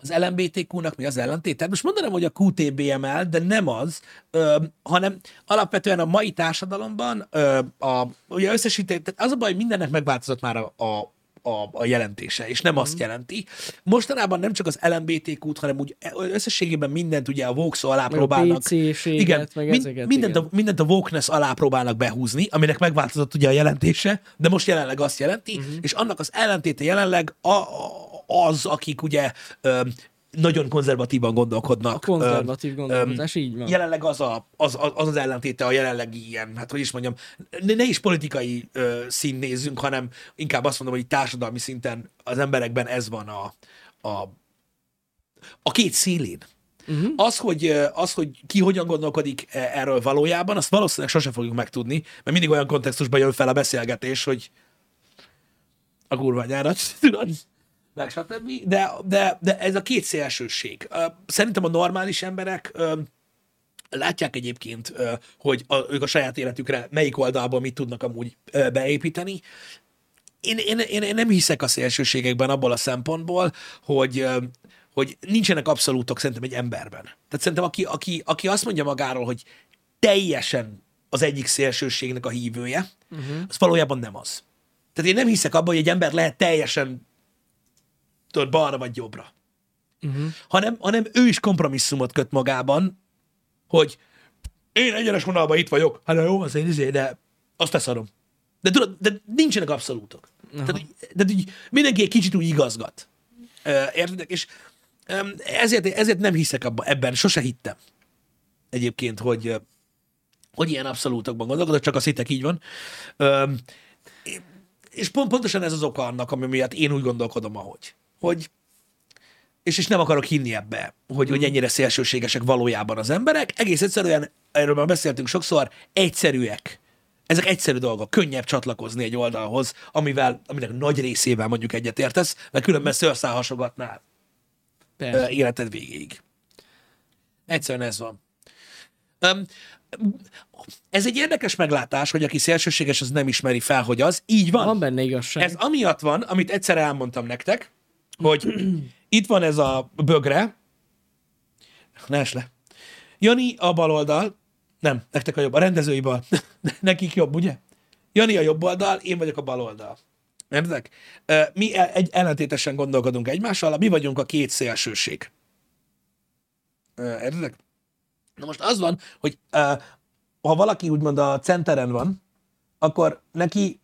Az LMBTQ-nak mi az ellentét? Tehát most mondanám, hogy a QTBML, de nem az, ö, hanem alapvetően a mai társadalomban ö, a, ugye összesítés, tehát az a baj, hogy mindennek megváltozott már a, a a, a jelentése, és nem azt jelenti. Mostanában nem csak az LMBTQ-t, hanem úgy összességében mindent ugye a Vox alá meg a próbálnak. PC-séget, Igen, meg mind, ezeket. mindent, igen. a, mindent a wokeness alá próbálnak behúzni, aminek megváltozott ugye a jelentése, de most jelenleg azt jelenti, Mhm. uh-huh. és annak az ellentéte jelenleg a, a, az, akik ugye ö, nagyon konzervatívan gondolkodnak. A konzervatív gondolkodás, így van. Jelenleg az, a, az, az, az ellentéte a jelenlegi ilyen, hát hogy is mondjam, ne, ne is politikai ö, szín nézzünk, hanem inkább azt mondom, hogy társadalmi szinten az emberekben ez van a, a, a két szélén. Uh-huh. Az, hogy, az, hogy ki hogyan gondolkodik e- erről valójában, azt valószínűleg sose fogjuk megtudni, mert mindig olyan kontextusban jön fel a beszélgetés, hogy a kurva nyárat, tudod? Meg stb. De, de, de ez a két szélsőség. Szerintem a normális emberek látják egyébként, hogy a, ők a saját életükre melyik oldalból mit tudnak amúgy beépíteni. Én, én, én, én nem hiszek a szélsőségekben abból a szempontból, hogy, hogy nincsenek abszolútok szerintem egy emberben. Tehát szerintem aki, aki, aki azt mondja magáról, hogy teljesen az egyik szélsőségnek a hívője, uh-huh. az valójában nem az. Tehát én nem hiszek abban, hogy egy ember lehet teljesen tudod, balra vagy jobbra. Uh-huh. Hanem, hanem ő is kompromisszumot köt magában, hogy én egyenes vonalban itt vagyok, hát jó, az én izé, de azt leszarom. De tudod, de nincsenek abszolútok. Uh-huh. Tehát, tehát így mindenki egy kicsit úgy igazgat. Értedek? És ezért, ezért nem hiszek abban, ebben, sose hittem egyébként, hogy, hogy ilyen abszolútokban gondolkodok, csak azt hittek így van. És pont, pontosan ez az oka annak, ami miatt én úgy gondolkodom, ahogy. Hogy, és, és nem akarok hinni ebbe, hogy, hogy ennyire szélsőségesek valójában az emberek. Egész egyszerűen, erről már beszéltünk sokszor, egyszerűek. Ezek egyszerű dolgok. Könnyebb csatlakozni egy oldalhoz, amivel, aminek nagy részével mondjuk egyetértesz, mert különben szőrszál hasogatnál Persze. életed végéig. Egyszerűen ez van. Um, ez egy érdekes meglátás, hogy aki szélsőséges, az nem ismeri fel, hogy az. Így van. Van benne igazság. Ez amiatt van, amit egyszer elmondtam nektek, hogy itt van ez a bögre. Ne le. Jani a bal oldal, nem, nektek a jobb, a rendezői bal. Nekik jobb, ugye? Jani a jobb oldal, én vagyok a bal oldal. Értek? Mi egy ellentétesen gondolkodunk egymással, mi vagyunk a két szélsőség. Értek? Na most az van, hogy ha valaki úgymond a centeren van, akkor neki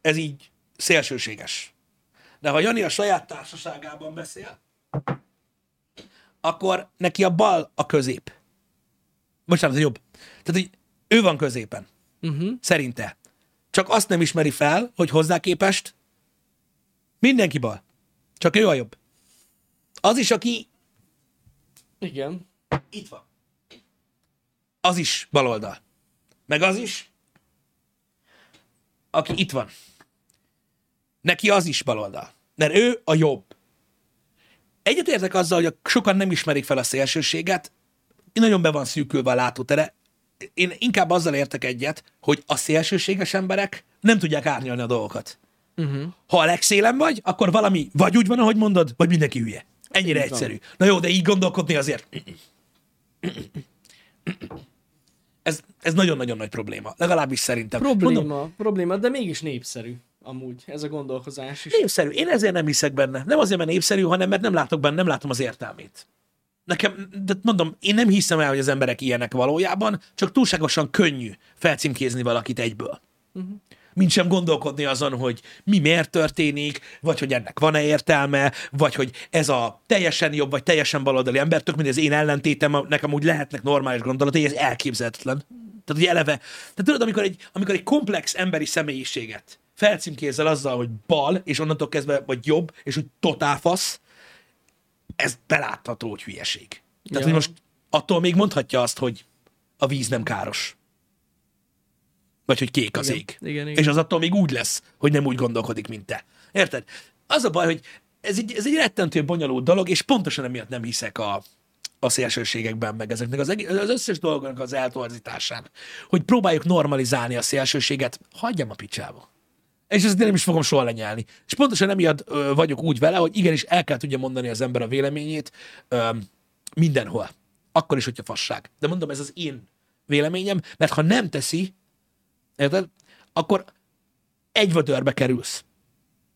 ez így szélsőséges. De ha Jani a saját társaságában beszél, akkor neki a bal a közép. Bocsánat, a jobb. Tehát, hogy ő van középen. Uh-huh. Szerinte. Csak azt nem ismeri fel, hogy hozzá képest mindenki bal. Csak ő a jobb. Az is, aki Igen. itt van. Az is baloldal. Meg az is, aki itt van. Neki az is baloldal. Mert ő a jobb. Egyetértek azzal, hogy sokan nem ismerik fel a szélsőséget, nagyon be van szűkülve a látótere. Én inkább azzal értek egyet, hogy a szélsőséges emberek nem tudják árnyalni a dolgokat. Uh-huh. Ha a legszélem vagy, akkor valami vagy úgy van, ahogy mondod, vagy mindenki hülye. Ennyire Így van. egyszerű. Na jó, de így gondolkodni azért. Ez, ez nagyon-nagyon nagy probléma. Legalábbis szerintem. Probléma, Mondom, probléma, de mégis népszerű amúgy ez a gondolkozás is. népszerű. Én ezért nem hiszek benne. Nem azért, mert népszerű, hanem mert nem látok benne, nem látom az értelmét. Nekem, de mondom, én nem hiszem el, hogy az emberek ilyenek valójában, csak túlságosan könnyű felcímkézni valakit egyből. Uh-huh. Mint sem gondolkodni azon, hogy mi miért történik, vagy hogy ennek van-e értelme, vagy hogy ez a teljesen jobb, vagy teljesen baloldali ember, tök mint az én ellentétem, nekem úgy lehetnek normális gondolatai, ez elképzelhetetlen. Tehát, hogy eleve, tehát tudod, amikor egy, amikor egy komplex emberi személyiséget felcímkézzel azzal, hogy bal, és onnantól kezdve vagy jobb, és hogy totál fasz, ez belátható, hogy hülyeség. Tehát, Ja. hogy most attól még mondhatja azt, hogy a víz nem káros. Vagy hogy kék az Igen. ég. Igen, igen. És az attól még úgy lesz, hogy nem úgy gondolkodik, mint te. Érted? Az a baj, hogy ez egy, ez egy rettentő bonyolult dolog, és pontosan emiatt nem hiszek a, a szélsőségekben, meg ezeknek az, az összes dolgoknak az eltorzításán. Hogy próbáljuk normalizálni a szélsőséget, hagyjam a picsába. És ezt nem is fogom soha lenyelni. És pontosan emiatt ö, vagyok úgy vele, hogy igenis el kell tudja mondani az ember a véleményét ö, mindenhol. Akkor is, hogyha fasság. De mondom, ez az én véleményem, mert ha nem teszi, érted, akkor egy vödörbe kerülsz.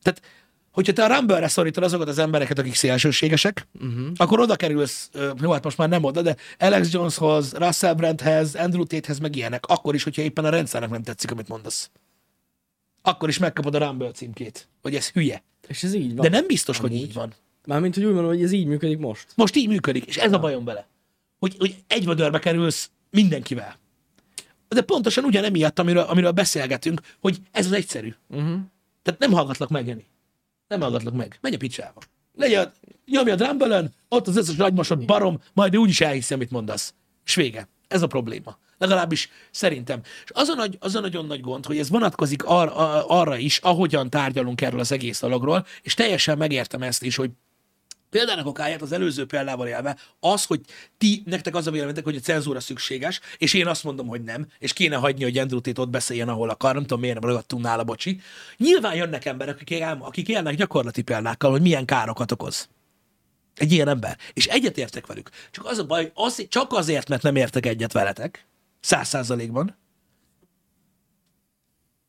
Tehát, hogyha te a Rumble-re szorítod azokat az embereket, akik szélsőségesek, uh-huh. akkor oda kerülsz, jó, hát most már nem oda, de Alex Joneshoz, Russell Brandhez, Andrew Tate-hez, meg ilyenek, akkor is, hogyha éppen a rendszernek nem tetszik, amit mondasz. Akkor is megkapod a Rumble címkét, hogy ez hülye. És ez így van. De nem biztos, hogy így van. Mármint, hogy úgy mondom, hogy ez így működik most. Most így működik, és ez a bajom vele. Hogy, hogy egy vödörbe kerülsz mindenkivel. De pontosan ugyanemiatt, amiről, amiről beszélgetünk, hogy ez az egyszerű. Uh-huh. Tehát nem hallgatlak meg, Jani. Nem hallgatlak meg. Megy a picsába. Legyen, nyomja a drumble ott az összes nagymasod barom, majd úgyis elhiszi, amit mondasz. És vége. Ez a probléma. Legalábbis szerintem. És az a, nagy, az a nagyon nagy gond, hogy ez vonatkozik ar, arra is, ahogyan tárgyalunk erről az egész dologról, és teljesen megértem ezt is, hogy Példának okáját az előző példával élve, az, hogy ti, nektek az a véleményetek, hogy a cenzúra szükséges, és én azt mondom, hogy nem, és kéne hagyni, hogy Andrew Tate ott beszéljen, ahol akar, nem tudom, miért nem ragadtunk nála, bocsi. Nyilván jönnek emberek, akik, él, akik élnek gyakorlati példákkal, hogy milyen károkat okoz. Egy ilyen ember. És egyetértek velük. Csak az a baj, az, csak azért, mert nem értek egyet veletek, száz százalékban,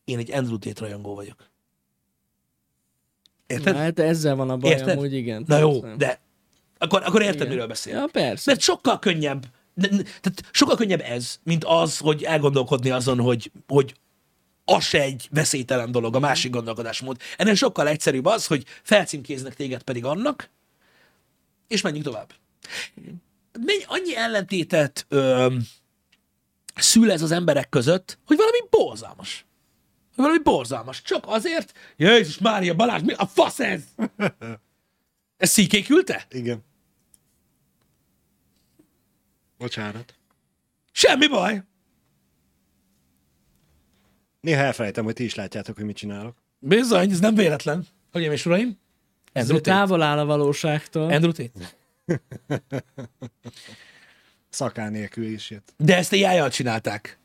én egy Andrew Tate rajongó vagyok. Érted? Na, hát ezzel van a baj, Érted? amúgy igen. Na jó, persze. de akkor, akkor érted, Igen. miről beszél. Ja, persze. Mert sokkal könnyebb, de- tehát sokkal könnyebb ez, mint az, hogy elgondolkodni azon, hogy, hogy az se egy veszélytelen dolog, a másik gondolkodásmód. Ennél sokkal egyszerűbb az, hogy felcímkéznek téged pedig annak, és menjünk tovább. Mennyi, annyi ellentétet ö, szül ez az emberek között, hogy valami borzalmas. Valami borzalmas. Csak azért, Jézus Mária Balázs, mi a fasz ez? Ez szíké küldte? Igen. Bocsánat. Semmi baj. Néha elfelejtem, hogy ti is látjátok, hogy mit csinálok. Bizony, ez nem véletlen. Hölgyeim és uraim. Ez Andrew Tate. távol áll a valóságtól. Andrew Tate. Szaká nélkül is jött. De ezt ai csinálták.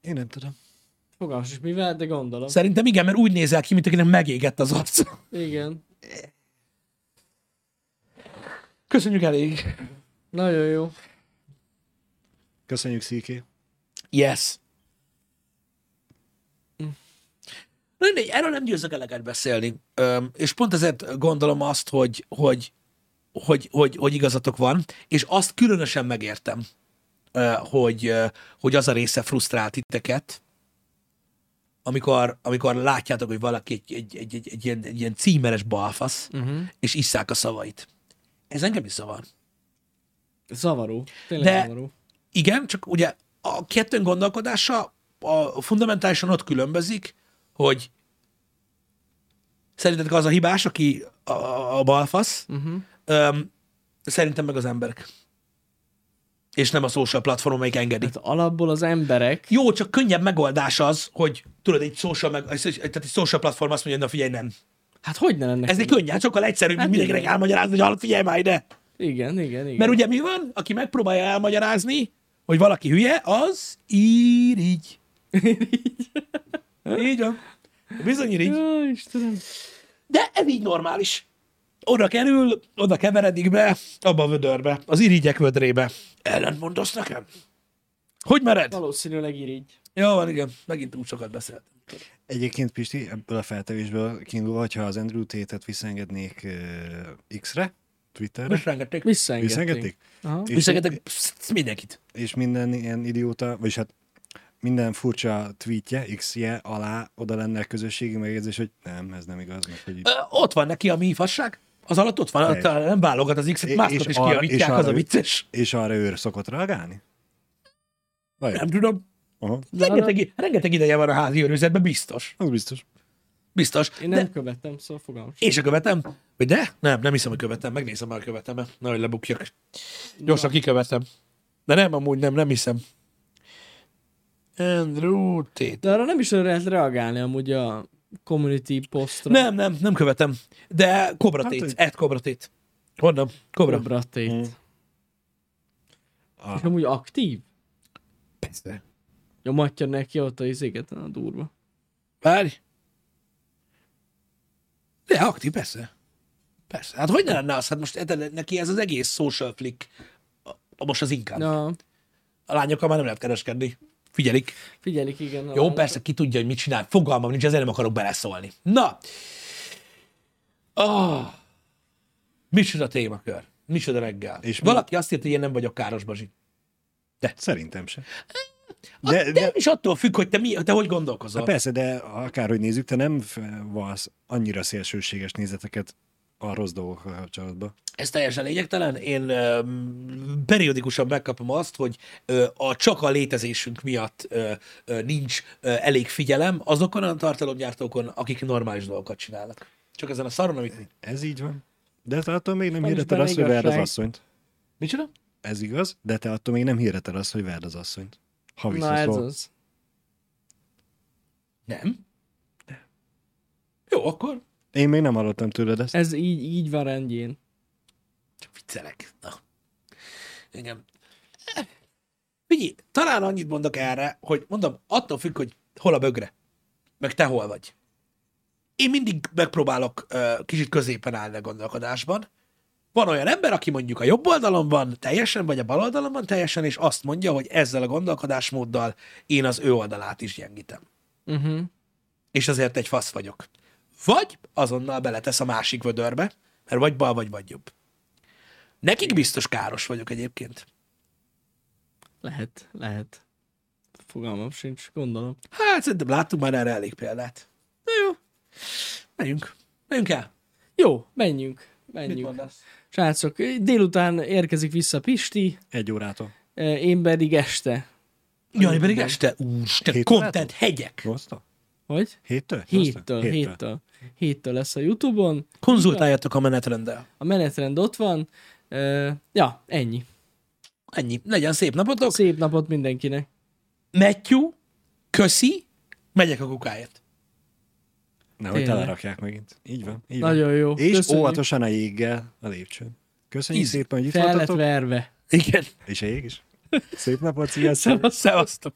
Én nem tudom. Fogalmas is mivel, de gondolom. Szerintem igen, mert úgy nézel ki, mint akinek megégett az arca. Igen. Köszönjük elég. Nagyon jó. Köszönjük, Szíké. Yes. Mindegy, erről nem győzök eleget beszélni. Öm, és pont ezért gondolom azt, hogy, hogy, hogy, hogy, hogy igazatok van, és azt különösen megértem, hogy, hogy az a része frusztrált titeket, amikor, amikor látjátok, hogy valaki egy, egy, egy, egy, egy, ilyen, egy ilyen címeres balfasz, uh-huh. és isszák a szavait. Ez engem is zavar. Zavaró. Tényleg De- zavaró. Igen, csak ugye a kettőn gondolkodása a fundamentálisan ott különbözik, hogy szerintetek az a hibás, aki a, a balfasz, uh-huh. Öm, szerintem meg az emberek. És nem a social platform, amelyik engedi. Hát alapból az emberek, Jó, csak könnyebb megoldás az, hogy tudod, egy social, meg, tehát egy social platform azt mondja, na figyelj, nem. hát hogy ne lenne? Ez egy könnyű? könnyű, sokkal egyszerűbb, mint Hát mindenkinek igen. elmagyarázni, hogy figyelj már ide. Igen, igen, igen. Mert ugye mi van? Aki megpróbálja elmagyarázni, hogy valaki hülye, az irigy. így van. Bizony irigy. Jó, Istenem. De ez így normális. Oda kerül, oda keveredik be, abba a vödörbe, az irigyek vödrébe. Ellent mondasz nekem? Hogy mered? Valószínűleg irigy. Jó van, igen. Megint túl sokat beszéltem. Egyébként, Pisti, ebből a feltevésből kiindulva, hogyha az Andrew Tate-et visszaengednék uh, X-re, Twitterre, Visszaengedték. Visszaengedték. visszaengedték? Mindenkit. és minden ilyen idióta, vagyis hát minden furcsa tweetje, X-je alá oda lenne a közösségi megjegyzés, hogy nem, ez nem igaz, meg hogy. Ö, ott van neki a mi fasság. Az alatt ott van, ott nem válogat az X-et, mászkot is kiavítják, az a vicces. És arra ő szokott reagálni? Vagy? Nem tudom. Aha, Rengeteg, rengeteg ideje van a házi őrizetben, biztos. az biztos. Biztos. Én De nem követem, szóval fogalmas. én se követem. Vagy de? Nem, nem hiszem, hogy követem. Megnézem már követem -e. Nehogy lebukjak. Gyorsan kikövetem. De nem, amúgy nem, nem hiszem. Andrew Tate. De arra nem is lehet reagálni amúgy a community postra. Nem, nem, nem követem. De Cobra Hát, Ed Cobra Tate. Honnan? Cobra. Cobra Tate. Mm. És amúgy aktív? Persze. Nyomatja neki ott a izéket, a durva. Várj. De aktív, persze. Persze. Hát hogy ne lenne az? Hát most érted, neki ez az egész social flick a- a most az inkább. Na, A lányokkal már nem lehet kereskedni. Figyelik. figyelik, igen. Jó, persze, ki tudja, hogy mit csinál. Fogalmam nincs, ezért nem akarok beleszólni. Na. Oh. Micsoda témakör. Micsoda reggel. És És mi- Valaki azt írta, hogy én nem vagyok káros bazsi. Szerintem se. De, De, de, de, is attól függ, hogy te, mi, te hogy gondolkozol. Hát persze, de akárhogy nézzük, te nem valsz annyira szélsőséges nézeteket a rossz dolgokkal kapcsolatban. Ez teljesen lényegtelen. Én ö, periódikusan megkapom azt, hogy ö, a csak a létezésünk miatt ö, ö, nincs ö, elég figyelem azokon a tartalomgyártókon, akik normális dolgokat csinálnak. Csak ezen a szaron, amit... Ez így van. De te attól még nem Van is hirdeted benne azt, hogy verd az igazság. asszonyt. Micsoda? Ez igaz, de te attól még nem hirdeted azt, hogy verd az asszonyt. Ha Na ez visszaszól. az. Nem. Jó, akkor Én még nem hallottam tőled ezt. Ez így, így van rendjén. csak viccelek. Na. Igen. Figyelj, talán annyit mondok erre, hogy mondom, attól függ, hogy hol a bögre, meg te hol vagy. Én mindig megpróbálok ö, kicsit középen állni a gondolkodásban. Van olyan ember, aki mondjuk a jobb oldalon van teljesen, vagy a bal oldalon van teljesen, és azt mondja, hogy ezzel a gondolkodásmóddal én az ő oldalát is gyengítem. Uh-huh. És azért egy fasz vagyok. Vagy azonnal beletesz a másik vödörbe, mert vagy bal, vagy vagy jobb. Nekik biztos káros vagyok egyébként. Lehet, lehet. Fogalmam sincs, gondolom. Hát szerintem láttunk már erre elég példát. Na jó, menjünk. Menjünk el. Jó, menjünk. Mit Menjünk. mondasz? Srácok, délután érkezik vissza Pisti, Egy órától. eh, én pedig este. Jani pedig este, úristen, Hét content hegyek. Hogy? Héttől? Héttől, héttől. Héttől lesz a Youtube-on. Konzultáljatok a menetrenddel. A menetrend ott van. Uh, ja, ennyi. Ennyi. Legyen szép napotok. Szép napot mindenkinek. Matthew, köszi, megyek a kukáért. Nehogy telerakják megint. Így van. Így van. Nagyon jó. És Köszönjük. óvatosan a jéggel a lépcsőn. Köszönjük Íz. szépen, hogy itt Fel voltatok. verve. Igen. És a jég is. Szép napot, sziasztok! Szevasztok.